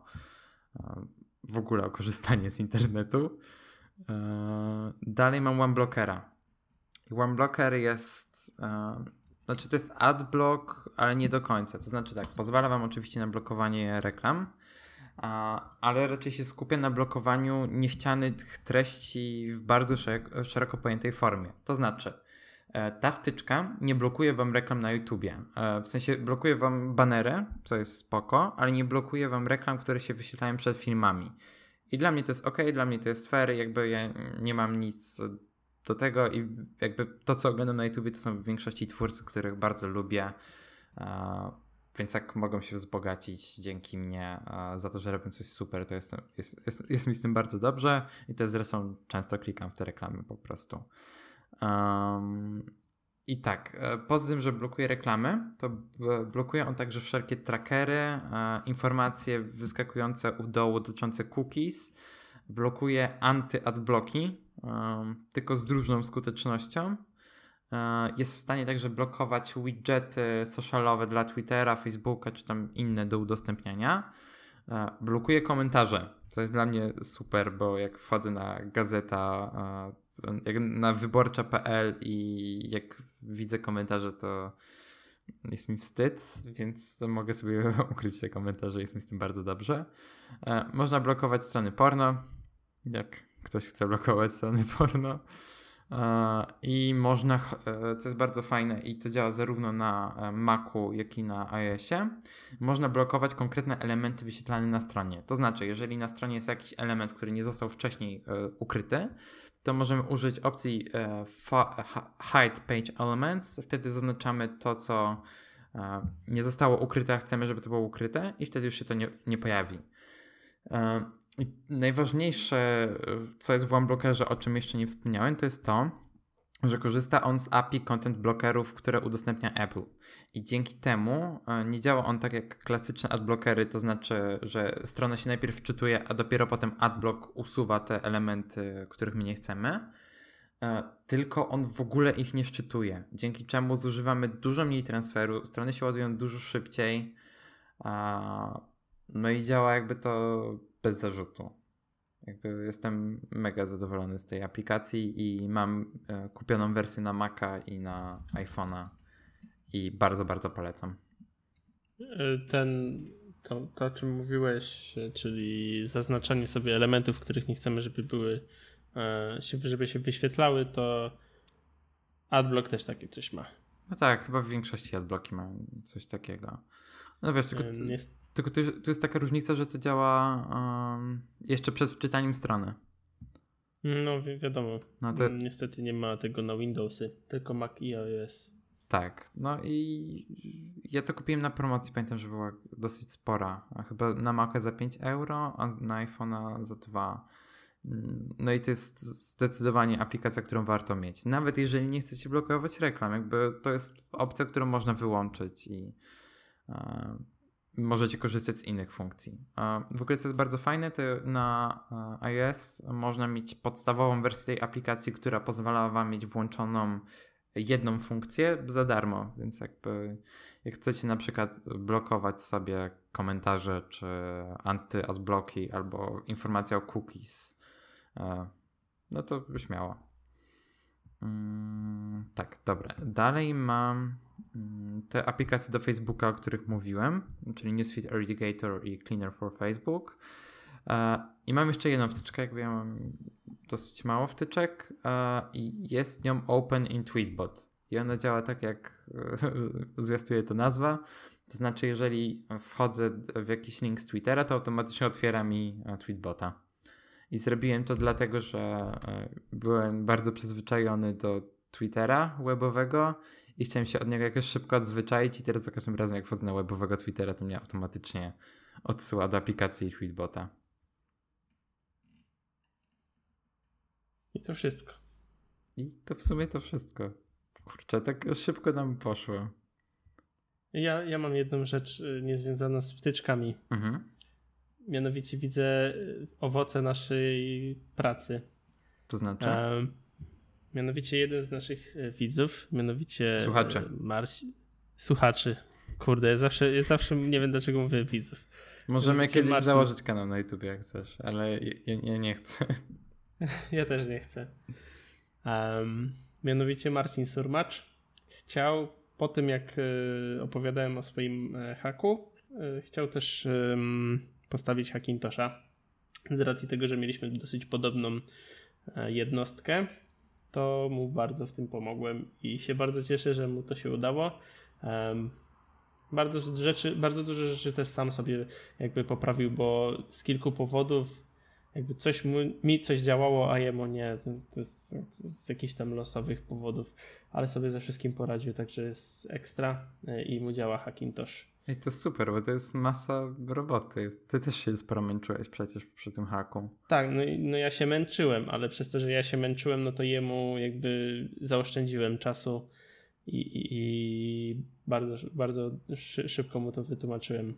e, w ogóle o korzystanie z internetu. E, dalej mam OneBlockera. OneBlocker jest znaczy to jest adblock, ale nie do końca. To znaczy tak, pozwala wam oczywiście na blokowanie reklam, ale raczej się skupia na blokowaniu niechcianych treści w bardzo szeroko pojętej formie. To znaczy, e, ta wtyczka nie blokuje wam reklam na YouTubie. E, w sensie blokuje wam banery, co jest spoko, ale nie blokuje wam reklam, które się wyświetlają przed filmami. I dla mnie to jest ok, dla mnie to jest fair, jakby ja nie mam nic do tego i jakby to, co oglądam na YouTube, to są w większości twórcy, których bardzo lubię. Więc jak mogą się wzbogacić dzięki mnie za to, że robią coś super, to jest, jest, jest, jest mi z tym bardzo dobrze i to zresztą często klikam w te reklamy po prostu. Um, I tak, e, poza tym, że blokuje reklamy, to blokuje on także wszelkie trackery, informacje wyskakujące u dołu dotyczące cookies, blokuje anty-adblocki, tylko z różną skutecznością. E, jest w stanie także blokować widgety socialowe dla Twittera, Facebooka czy tam inne do udostępniania. E, blokuje komentarze, co jest dla mnie super, bo jak wchodzę na gazeta jak na wyborcza.pl i jak widzę komentarze, to jest mi wstyd, więc mogę sobie ukryć te komentarze, jest mi z tym bardzo dobrze. E, można blokować strony porno, jak ktoś chce blokować strony porno. E, I można, e, co jest bardzo fajne, i to działa zarówno na Macu, jak i na iOSie, można blokować konkretne elementy wyświetlane na stronie. To znaczy, jeżeli na stronie jest jakiś element, który nie został wcześniej ukryty, to możemy użyć opcji Hide Page Elements. Wtedy zaznaczamy to, co nie zostało ukryte, a chcemy, żeby to było ukryte, i wtedy już się to nie, nie pojawi. I najważniejsze, co jest w OneBlockerze, o czym jeszcze nie wspomniałem, to jest to, że korzysta on z API content blockerów, które udostępnia Apple. I dzięki temu nie działa on tak jak klasyczne adblockery, to znaczy, że strona się najpierw wczytuje, a dopiero potem adblock usuwa te elementy, których my nie chcemy E, tylko on w ogóle ich nie szczytuje, dzięki czemu zużywamy dużo mniej transferu, strony się ładują dużo szybciej, no i działa jakby to bez zarzutu. Jakby jestem mega zadowolony z tej aplikacji i mam e, kupioną wersję na Maca i na iPhone'a i bardzo, bardzo polecam. E, ten, to, to o czym mówiłeś, czyli zaznaczanie sobie elementów, których nie chcemy, żeby były E, żeby się wyświetlały, to AdBlock też takie coś ma. No tak, chyba w większości AdBlocki mają coś takiego. No wiesz, tylko, jest... tylko tu, tu, jest taka różnica, że to działa um, jeszcze przed wczytaniem strony. No wi wiadomo. No to... Niestety nie ma tego na Windowsy, tylko Mac i iOS. Tak, no i ja to kupiłem na promocji, pamiętam, że była dosyć spora. A chyba na Maca za 5 euro, a na iPhone'a za 2. No i to jest zdecydowanie aplikacja, którą warto mieć. Nawet jeżeli nie chcecie blokować reklam, jakby to jest opcja, którą można wyłączyć i e, możecie korzystać z innych funkcji. W ogóle co jest bardzo fajne, to na iOS można mieć podstawową wersję tej aplikacji, która pozwala wam mieć włączoną jedną funkcję za darmo, więc jakby jak chcecie na przykład blokować sobie komentarze czy anty-adbloki albo informacja o cookies, E, no to śmiało. Mm, tak, dobra. Dalej mam te aplikacje do Facebooka, o których mówiłem, czyli Newsfeed Eradicator i Cleaner for Facebook. E, I mam jeszcze jedną wtyczkę, jakby ja mam dosyć mało wtyczek e, i jest nią Open in Tweetbot. I ona działa tak, jak zwiastuje to nazwa. To znaczy, jeżeli wchodzę w jakiś link z Twittera, to automatycznie otwiera mi Tweetbota. I zrobiłem to dlatego, że e, byłem bardzo przyzwyczajony do Twittera webowego i chciałem się od niego jakoś szybko odzwyczaić i teraz za każdym razem jak wchodzę na webowego Twittera, to mnie automatycznie odsyła do aplikacji Tweetbota. I to wszystko. I to w sumie to wszystko. Kurczę, tak szybko nam poszło. Ja, ja mam jedną rzecz y, niezwiązaną z wtyczkami. Mhm. Mianowicie widzę y, owoce naszej pracy. To znaczy? Mianowicie jeden z naszych y, widzów, mianowicie słuchaczy. Marsi. Słuchaczy. Kurde, ja zawsze, ja zawsze nie wiem dlaczego mówię widzów. Możemy mianowicie kiedyś Marcin... założyć kanał na YouTube jak chcesz, ale ja, ja nie chcę. ja też nie chcę. Um, mianowicie Marcin Surmacz chciał po tym jak opowiadałem o swoim e, haku, chciał też postawić Hackintosha. Z racji tego, że mieliśmy dosyć podobną e, jednostkę, to mu bardzo w tym pomogłem i się bardzo cieszę, że mu to się udało. Bardzo, rzeczy, bardzo dużo rzeczy też sam sobie jakby poprawił, bo z kilku powodów jakby coś mu, mi coś działało, a jemu nie. To z jakichś tam losowych powodów, ale sobie ze wszystkim poradził, także jest ekstra e, i mu działa Hackintosh. I to super, bo to jest masa roboty. Ty też się sporo męczyłeś przecież przy tym haku. Tak, no, no ja się męczyłem, ale przez to, że ja się męczyłem, no to jemu jakby zaoszczędziłem czasu i, i, i bardzo, bardzo szybko mu to wytłumaczyłem.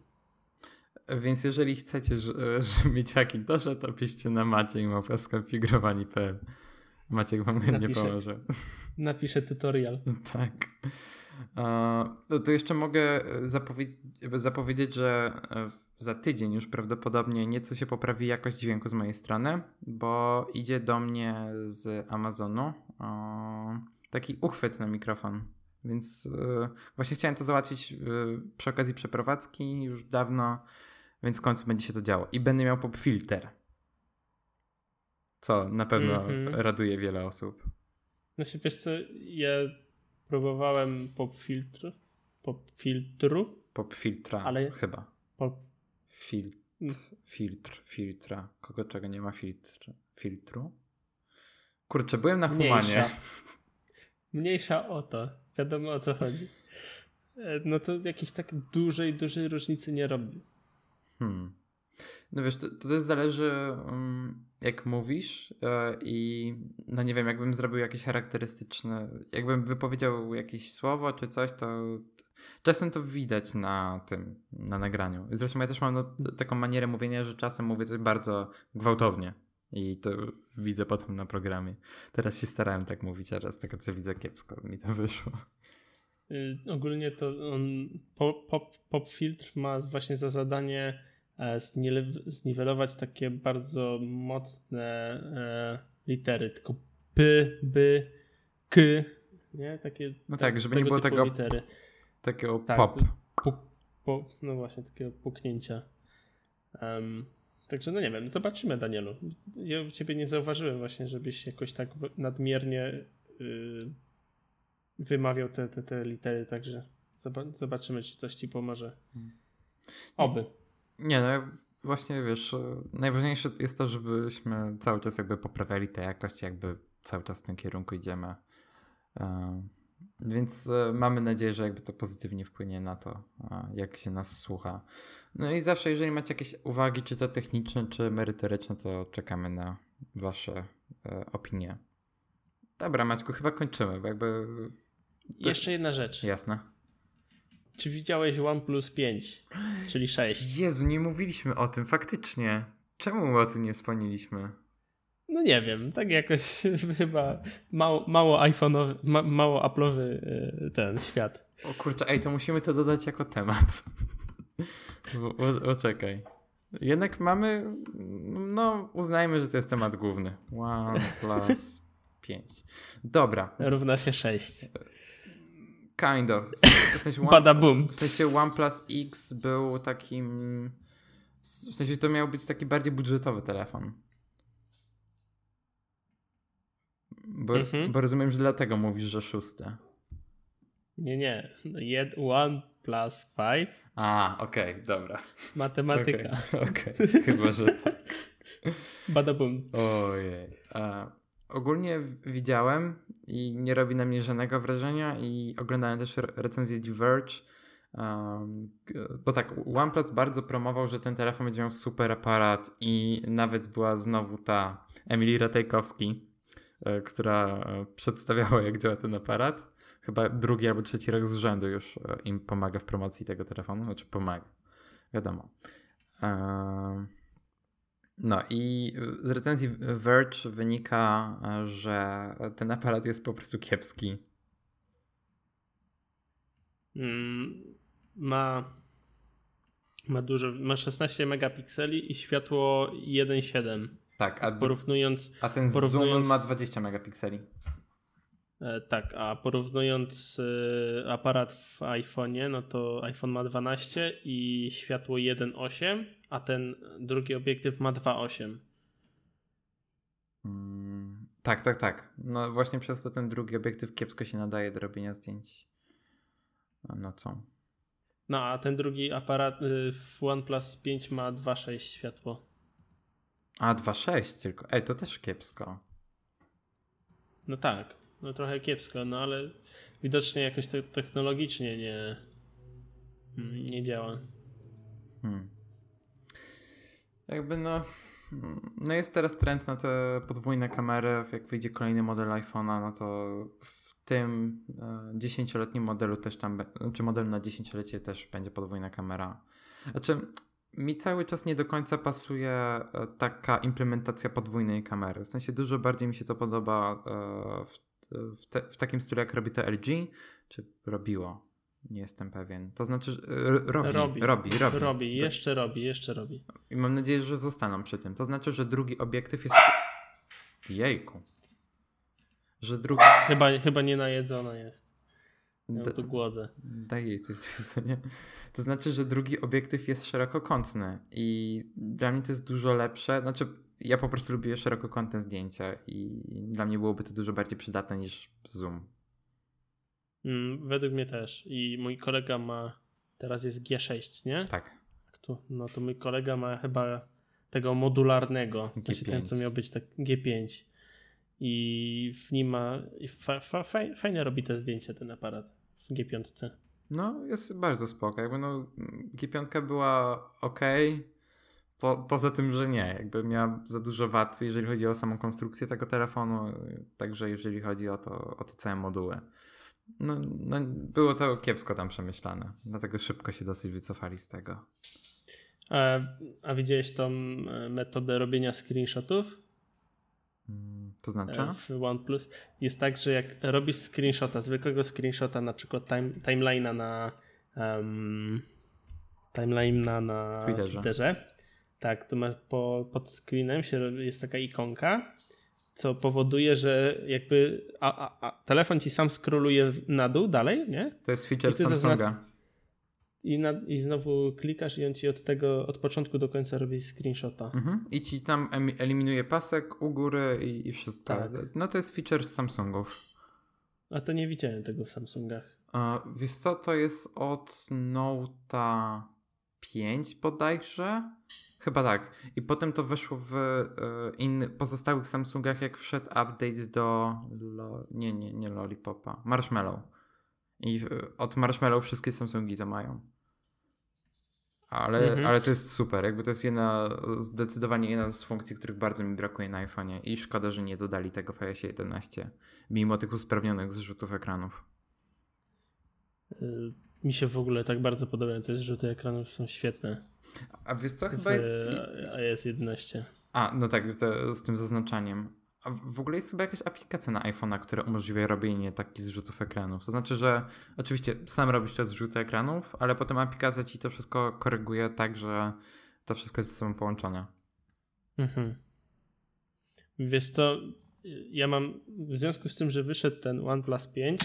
Więc jeżeli chcecie że, że mieć Hackintosze, to piszcie na małpa skonfigurowani.pl Maciek wam chętnie napiszę, pomoże. Napiszę tutorial. tak. No to jeszcze mogę zapowiedzieć, zapowiedzieć, że za tydzień już prawdopodobnie nieco się poprawi jakość dźwięku z mojej strony, bo idzie do mnie z Amazonu taki uchwyt na mikrofon. Więc właśnie chciałem to załatwić przy okazji przeprowadzki już dawno, więc w końcu będzie się to działo. I będę miał pop filter. Co na pewno mm -hmm. raduje wiele osób. Znaczy wiesz co, ja próbowałem pop filtru, pop filtru. Pop filtra ale chyba. Pop... Filtr, filtr, filtra. Kogo czego nie ma filtr, filtru? Kurczę, byłem na Humanie. Mniejsza. Mniejsza o to. Wiadomo o co chodzi. E, no to jakiejś tak dużej, dużej różnicy nie robi. Hmm. No wiesz, to, to też zależy um, jak mówisz e, i no nie wiem, jakbym zrobił jakieś charakterystyczne, jakbym wypowiedział jakieś słowo czy coś, to czasem to widać na tym, na nagraniu. Zresztą ja też mam no, taką manierę mówienia, że czasem mówię coś bardzo gwałtownie i to widzę potem na programie. Teraz się starałem tak mówić, a raz tego co widzę kiepsko mi to wyszło. Y, ogólnie to on, pop, pop, pop filtr ma właśnie za zadanie zniwelować takie bardzo mocne e, litery, tylko p, b, k, nie? Takie, no tak, żeby nie było tego litery. takiego tak, pop. Puk, po, no właśnie, takiego puknięcia. Um, także no nie wiem, zobaczymy Danielu. Ja ciebie nie zauważyłem właśnie, żebyś jakoś tak nadmiernie yy, wymawiał te, te, te litery, także zobaczymy, czy coś ci pomoże. Hmm. Oby. Nie, no właśnie wiesz, najważniejsze jest to, żebyśmy cały czas jakby poprawiali tę jakość, jakby cały czas w tym kierunku idziemy. E, więc e, mamy nadzieję, że jakby to pozytywnie wpłynie na to, jak się nas słucha. No i zawsze, jeżeli macie jakieś uwagi, czy to techniczne, czy merytoryczne, to czekamy na Wasze e, opinie. Dobra, Maćku, chyba kończymy, bo jakby. Jeszcze jedna rzecz. Jasne. Czy widziałeś OnePlus 5, czyli 6? Jezu, nie mówiliśmy o tym, faktycznie. Czemu o tym nie wspomnieliśmy? No nie wiem, tak jakoś chyba mało, mało iPhone'owy, ma, mało Apple'owy e, ten świat. O kurczę, ej, to musimy to dodać jako temat. Oczekaj. Jednak mamy, no uznajmy, że to jest temat główny. OnePlus 5. Dobra. Równa się 6. Kind of. W sensie, Bada boom. W sensie OnePlus X był takim. W sensie to miał być taki bardziej budżetowy telefon. Bo, mhm. bo rozumiem, że dlatego mówisz, że szósty. Nie, nie. Jed one plus five. A, okej, okay, dobra. Matematyka. Okej, okay, okay. chyba, że tak. Badabum. Ojej. A, ogólnie widziałem i nie robi na mnie żadnego wrażenia i oglądałem też recenzję The Verge, um, bo tak, OnePlus bardzo promował, że ten telefon będzie miał super aparat i nawet była znowu ta Emily Ratajkowski, e, która e, przedstawiała jak działa ten aparat. Chyba drugi albo trzeci rok z rzędu już e, im pomaga w promocji tego telefonu, znaczy pomaga, wiadomo. Um, no i z recenzji Verge wynika, że ten aparat jest po prostu kiepski. Mm, ma ma dużo, ma 16 megapikseli i światło 1.7. Tak, a, porównując, a ten porównując, zoom ma 20 megapikseli. E, tak, a porównując e, aparat w iPhone'ie, no to iPhone ma 12 i światło 1.8, a ten drugi obiektyw ma 2.8. Hmm, tak, tak, tak. No właśnie przez to ten drugi obiektyw kiepsko się nadaje do robienia zdjęć. No co? No a ten drugi aparat y, w OnePlus 5 ma 2.6 światło. A 2.6 tylko. Ej, to też kiepsko. No tak no trochę kiepsko, no ale widocznie jakoś te technologicznie nie, nie działa. Hmm. Jakby no, no jest teraz trend na te podwójne kamery. Jak wyjdzie kolejny model iPhone'a, no to w tym dziesięcioletnim modelu też tam, czy model na dziesięciolecie też będzie podwójna kamera. Znaczy, mi cały czas nie do końca pasuje e, taka implementacja podwójnej kamery. W sensie dużo bardziej mi się to podoba e, w, te, w takim stylu, jak robi to LG, czy robiło? Nie jestem pewien. To znaczy, że r- robi, robi, robi. Robi, robi. jeszcze robi, jeszcze robi. I mam nadzieję, że zostaną przy tym. To znaczy, że drugi obiektyw jest... Jejku. Że drugi... Chyba, chyba nie najedzona jest. Ja tu głodzę. Daj jej coś do jedzenia. To znaczy, że drugi obiektyw jest szerokokątny i dla mnie to jest dużo lepsze. Znaczy, ja po prostu lubię szerokokątne zdjęcia i dla mnie byłoby to dużo bardziej przydatne niż zoom. Mm, według mnie też. I mój kolega ma, teraz jest G6, nie? Tak. Tu, no to mój kolega ma chyba tego modularnego, G5. Znaczy ten, co miał być tak G5. I w nim ma, fa, fa, fajnie robi te zdjęcia ten aparat w G5. No, jest bardzo spoko. Jakby no, G5 była ok, po, poza tym, że nie. Jakby miała za dużo wad, jeżeli chodzi o samą konstrukcję tego telefonu, także jeżeli chodzi o to, o te całe moduły. No, no, było to kiepsko tam przemyślane, dlatego szybko się dosyć wycofali z tego. A, a widziałeś tą e, metodę robienia screenshotów? Mm, to znaczy? E, w OnePlus. Jest tak, że jak robisz screenshota, zwykłego screenshota, na przykład time, timeline'a na um, timeline'a na Twitterze. Twitterze. Tak, to masz po, pod screenem się, jest taka ikonka co powoduje, że jakby a, a, a, telefon ci sam scrolluje na dół dalej, nie? To jest feature Samsunga. I, na, I znowu klikasz i on ci od tego, od początku do końca robi screenshota. Mhm. I ci tam eliminuje pasek u góry i, i wszystko. Tak. No to jest feature z Samsungów. A to nie widziałem tego w Samsungach. A, wiesz co, to jest od Note'a 5 bodajże. Chyba tak. I potem to weszło w e, innych pozostałych Samsungach, jak wszedł update do. Lo, nie, nie, nie Lollipopa. Marshmallow. I od Marshmallow wszystkie Samsungi to mają. Ale, mhm. ale to jest super. Jakby to jest jedna, zdecydowanie jedna z funkcji, których bardzo mi brakuje na iPhone'ie. I szkoda, że nie dodali tego w iOSie 11, mimo tych usprawnionych zrzutów ekranów. Y, mi się w ogóle tak bardzo podobają te zrzuty ekranów, są świetne. A wiesz co, chyba... A jest 11. A, no tak, z tym zaznaczaniem. A w ogóle jest chyba jakaś aplikacja na iPhone'a, która umożliwia robienie takich zrzutów ekranów. To znaczy, że oczywiście sam robisz te zrzuty ekranów, ale potem aplikacja ci to wszystko koryguje tak, że to wszystko jest ze sobą połączone. Mhm. Wiesz co, ja mam w związku z tym, że wyszedł ten OnePlus 5,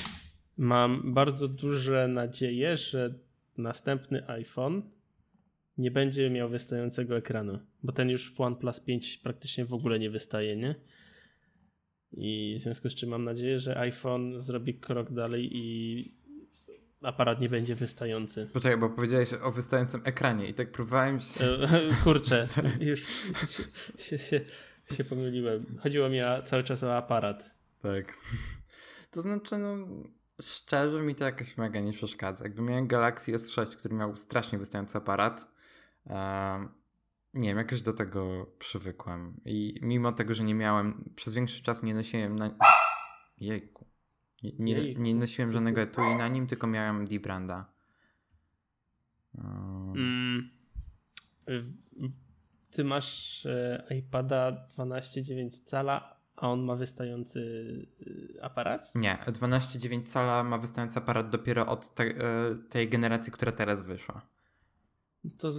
mam bardzo duże nadzieję, że następny iPhone nie będzie miał wystającego ekranu, bo ten już w OnePlus 5 praktycznie w ogóle nie wystaje, nie? I w związku z czym mam nadzieję, że iPhone zrobi krok dalej i aparat nie będzie wystający. Poczekaj, bo powiedziałeś o wystającym ekranie i tak próbowałem się... E, kurczę, już się, się, się, się pomyliłem. Chodziło mi cały czas o aparat. Tak. To znaczy, no, szczerze mi to jakoś mega nie przeszkadza. Jakby miałem Galaxy S6, który miał strasznie wystający aparat, nie wiem, jakoś do tego przywykłem. I mimo tego, że nie miałem, przez większość czasu nie nosiłem na... Jejku. Nie, nie, nie nosiłem żadnego etui na nim, tylko miałem D-Branda. Um. Ty masz e, iPada 12,9 cala, a on ma wystający e, aparat? Nie, 12,9 cala ma wystający aparat dopiero od te, e, tej generacji, która teraz wyszła to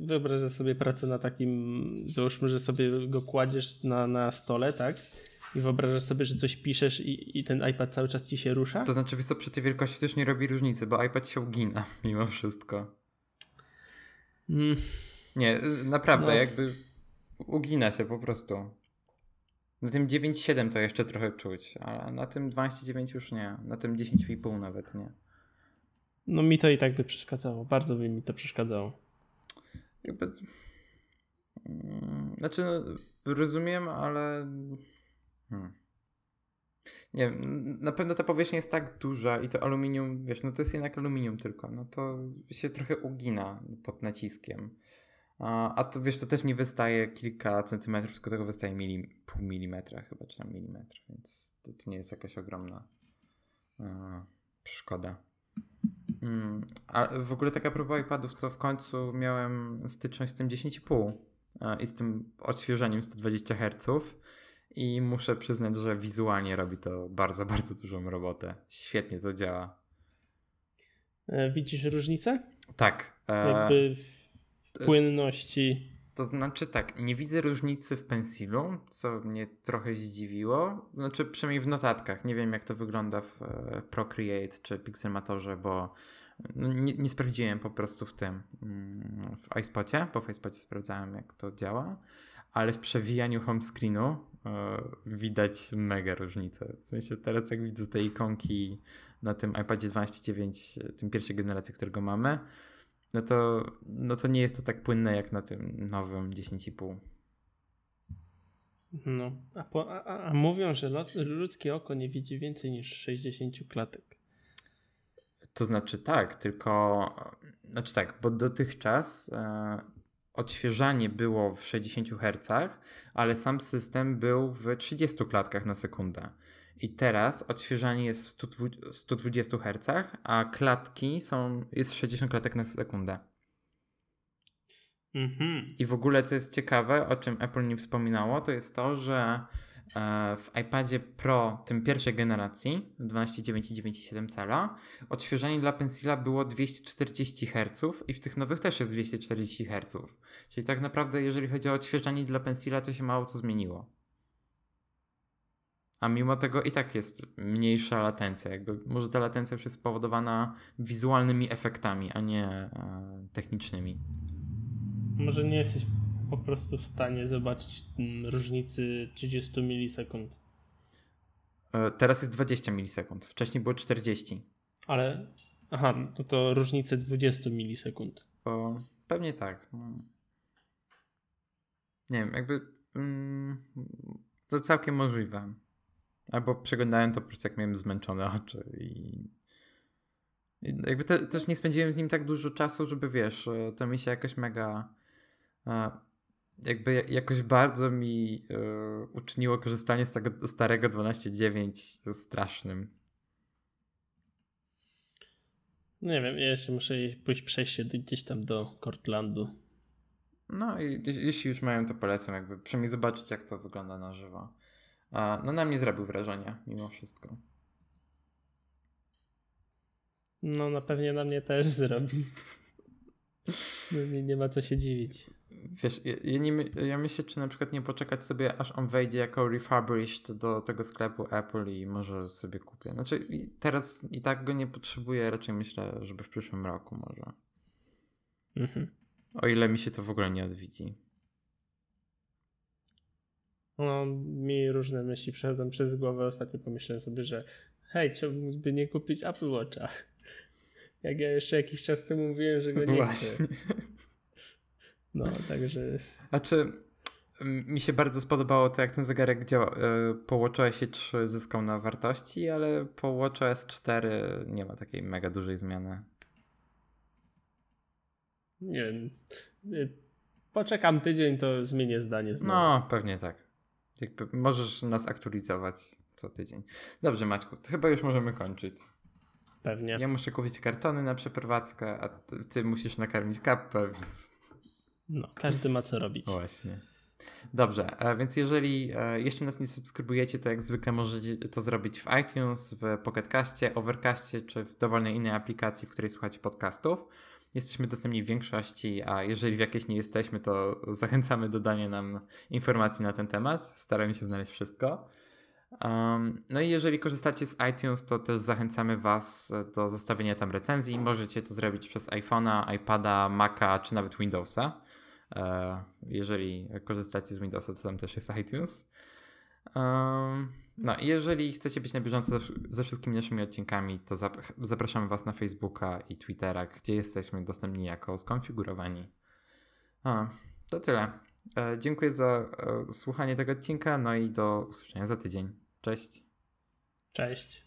wyobrażasz sobie pracę na takim, załóżmy, że sobie go kładziesz na, na stole, tak? I wyobrażasz sobie, że coś piszesz i, i ten iPad cały czas ci się rusza? To znaczy, wiesz co, przy tej wielkości też nie robi różnicy, bo iPad się ugina mimo wszystko. Mm. Nie, y, naprawdę, no. jakby ugina się po prostu. Na tym 9.7 to jeszcze trochę czuć, a na tym 12.9 już nie. Na tym 10,5 nawet nie. No mi to i tak by przeszkadzało. Bardzo by mi to przeszkadzało. Jakby... Mm, znaczy, no, rozumiem, ale... Hmm. Nie wiem, na pewno ta powierzchnia jest tak duża i to aluminium, wiesz, no to jest jednak aluminium tylko, no to się trochę ugina pod naciskiem. A, to wiesz, to też nie wystaje kilka centymetrów, tylko tego wystaje milim, pół milimetra chyba, czy tam milimetr, więc to, to nie jest jakaś ogromna a, przeszkoda. Mm, a w ogóle taka próba iPadów, to w końcu miałem styczność z tym 10,5 i z tym odświeżeniem 120 Hz. i muszę przyznać, że wizualnie robi to bardzo, bardzo dużą robotę. Świetnie to działa. E, widzisz różnicę? Tak. E, Jakby płynności. To znaczy tak, nie widzę różnicy w pensilu, co mnie trochę zdziwiło. Znaczy przynajmniej w notatkach. Nie wiem jak to wygląda w e, Procreate czy Pixelmatorze, bo no, nie, nie, sprawdziłem po prostu w tym mm, w iSpocie, bo w iSpocie sprawdzałem jak to działa, ale w przewijaniu home screenu e, widać mega różnicę. W sensie teraz jak widzę te ikonki na tym iPadzie 12.9, tym pierwszej generacji, którego mamy, no to, no to nie jest to tak płynne jak na tym nowym 10,5. No, a, po, a, a mówią, że ludzkie oko nie widzi więcej niż 60 klatek. To znaczy tak, tylko znaczy tak, bo dotychczas e, odświeżanie było w 60 Hz, ale sam system był w 30 klatkach na sekundę. I teraz odświeżanie jest w 120 Hz, a klatki są, jest 60 klatek na sekundę. Mhm. I w ogóle, co jest ciekawe, o czym Apple nie wspominało, to jest to, że e, w iPadzie Pro, tym pierwszej generacji, 12,9 i 9,7 cala, odświeżanie dla Pencila było 240 Hz i w tych nowych też jest 240 Hz. Czyli tak naprawdę, jeżeli chodzi o odświeżanie dla Pencila, to się mało co zmieniło. A mimo tego i tak jest mniejsza latencja. Jakby może ta latencja już jest spowodowana wizualnymi efektami, a nie e, technicznymi. Może nie jesteś po prostu w stanie zobaczyć różnicy 30 milisekund. E, teraz jest 20 milisekund, wcześniej było 40. Ale, aha, no to różnice 20 milisekund. O, pewnie tak. No. Nie wiem, jakby mm, to całkiem możliwe. Albo przeglądałem to po prostu jak miałem zmęczone oczy i, i jakby te, też nie spędziłem z nim tak dużo czasu, żeby wiesz, e, to mi się jakoś mega e, jakby jakoś bardzo mi y, uczyniło korzystanie z tego starego 12.9 strasznym. Nie wiem, ja jeszcze muszę pójść przejść się gdzieś tam do Cortlandu. No i jeśli już mają, to polecam jakby przynajmniej zobaczyć jak to wygląda na żywo. No na mnie zrobił wrażenie mimo wszystko. No na pewnie na mnie też zrobi. No, nie, nie ma co się dziwić. Wiesz, ja, ja, nie, ja myślę, czy na przykład nie poczekać sobie, aż on wejdzie jako refurbished do tego sklepu Apple i może sobie kupię. Znaczy, teraz i tak go nie potrzebuję, raczej myślę, żeby w przyszłym roku może. Mhm. O ile mi się to w ogóle nie odwiedzi. No, mi różne myśli przechodzą przez głowę. Ostatnio pomyślałem sobie, że hej, czemu by nie kupić Apple Watcha? Jak ja jeszcze jakiś czas temu mówiłem, że go nie Właśnie. chcę. No, także... A czy mi się bardzo spodobało to, jak ten zegarek działa. E, po WatchOS 3 zyskał na wartości, ale po WatchOS 4 nie ma takiej mega dużej zmiany. Nie wiem. Poczekam tydzień, to zmienię zdanie. Znowu. No, pewnie tak. Jakby możesz nas aktualizować co tydzień. Dobrze, Maćku, to chyba już możemy kończyć. Pewnie. Ja muszę kupić kartony na przeprowadzkę, a ty, musisz nakarmić kapę, więc. No, każdy ma co robić. Właśnie. Dobrze, e, więc jeżeli e, jeszcze nas nie subskrybujecie, to jak zwykle możecie to zrobić w iTunes, w Pocketcaście, Overcastie czy w dowolnej innej aplikacji, w której słuchacie podcastów. Jesteśmy dostępni w większości, a jeżeli w jakiejś nie jesteśmy, to zachęcamy do dania nam informacji na ten temat. Staramy się znaleźć wszystko. Um, no i jeżeli korzystacie z iTunes, to też zachęcamy Was do zostawienia tam recenzji. Możecie to zrobić przez iPhone'a, iPada, Maca czy nawet Windowsa. E, jeżeli korzystacie z Windowsa, to tam też jest iTunes. Um, no i jeżeli chcecie być na bieżąco ze, wszystkimi naszymi odcinkami, to zapraszamy Was na Facebooka i Twittera, gdzie jesteśmy dostępni jako skonfigurowani. A, to tyle. E, dziękuję za e, słuchanie tego odcinka, no i do usłyszenia za tydzień. Cześć. Cześć.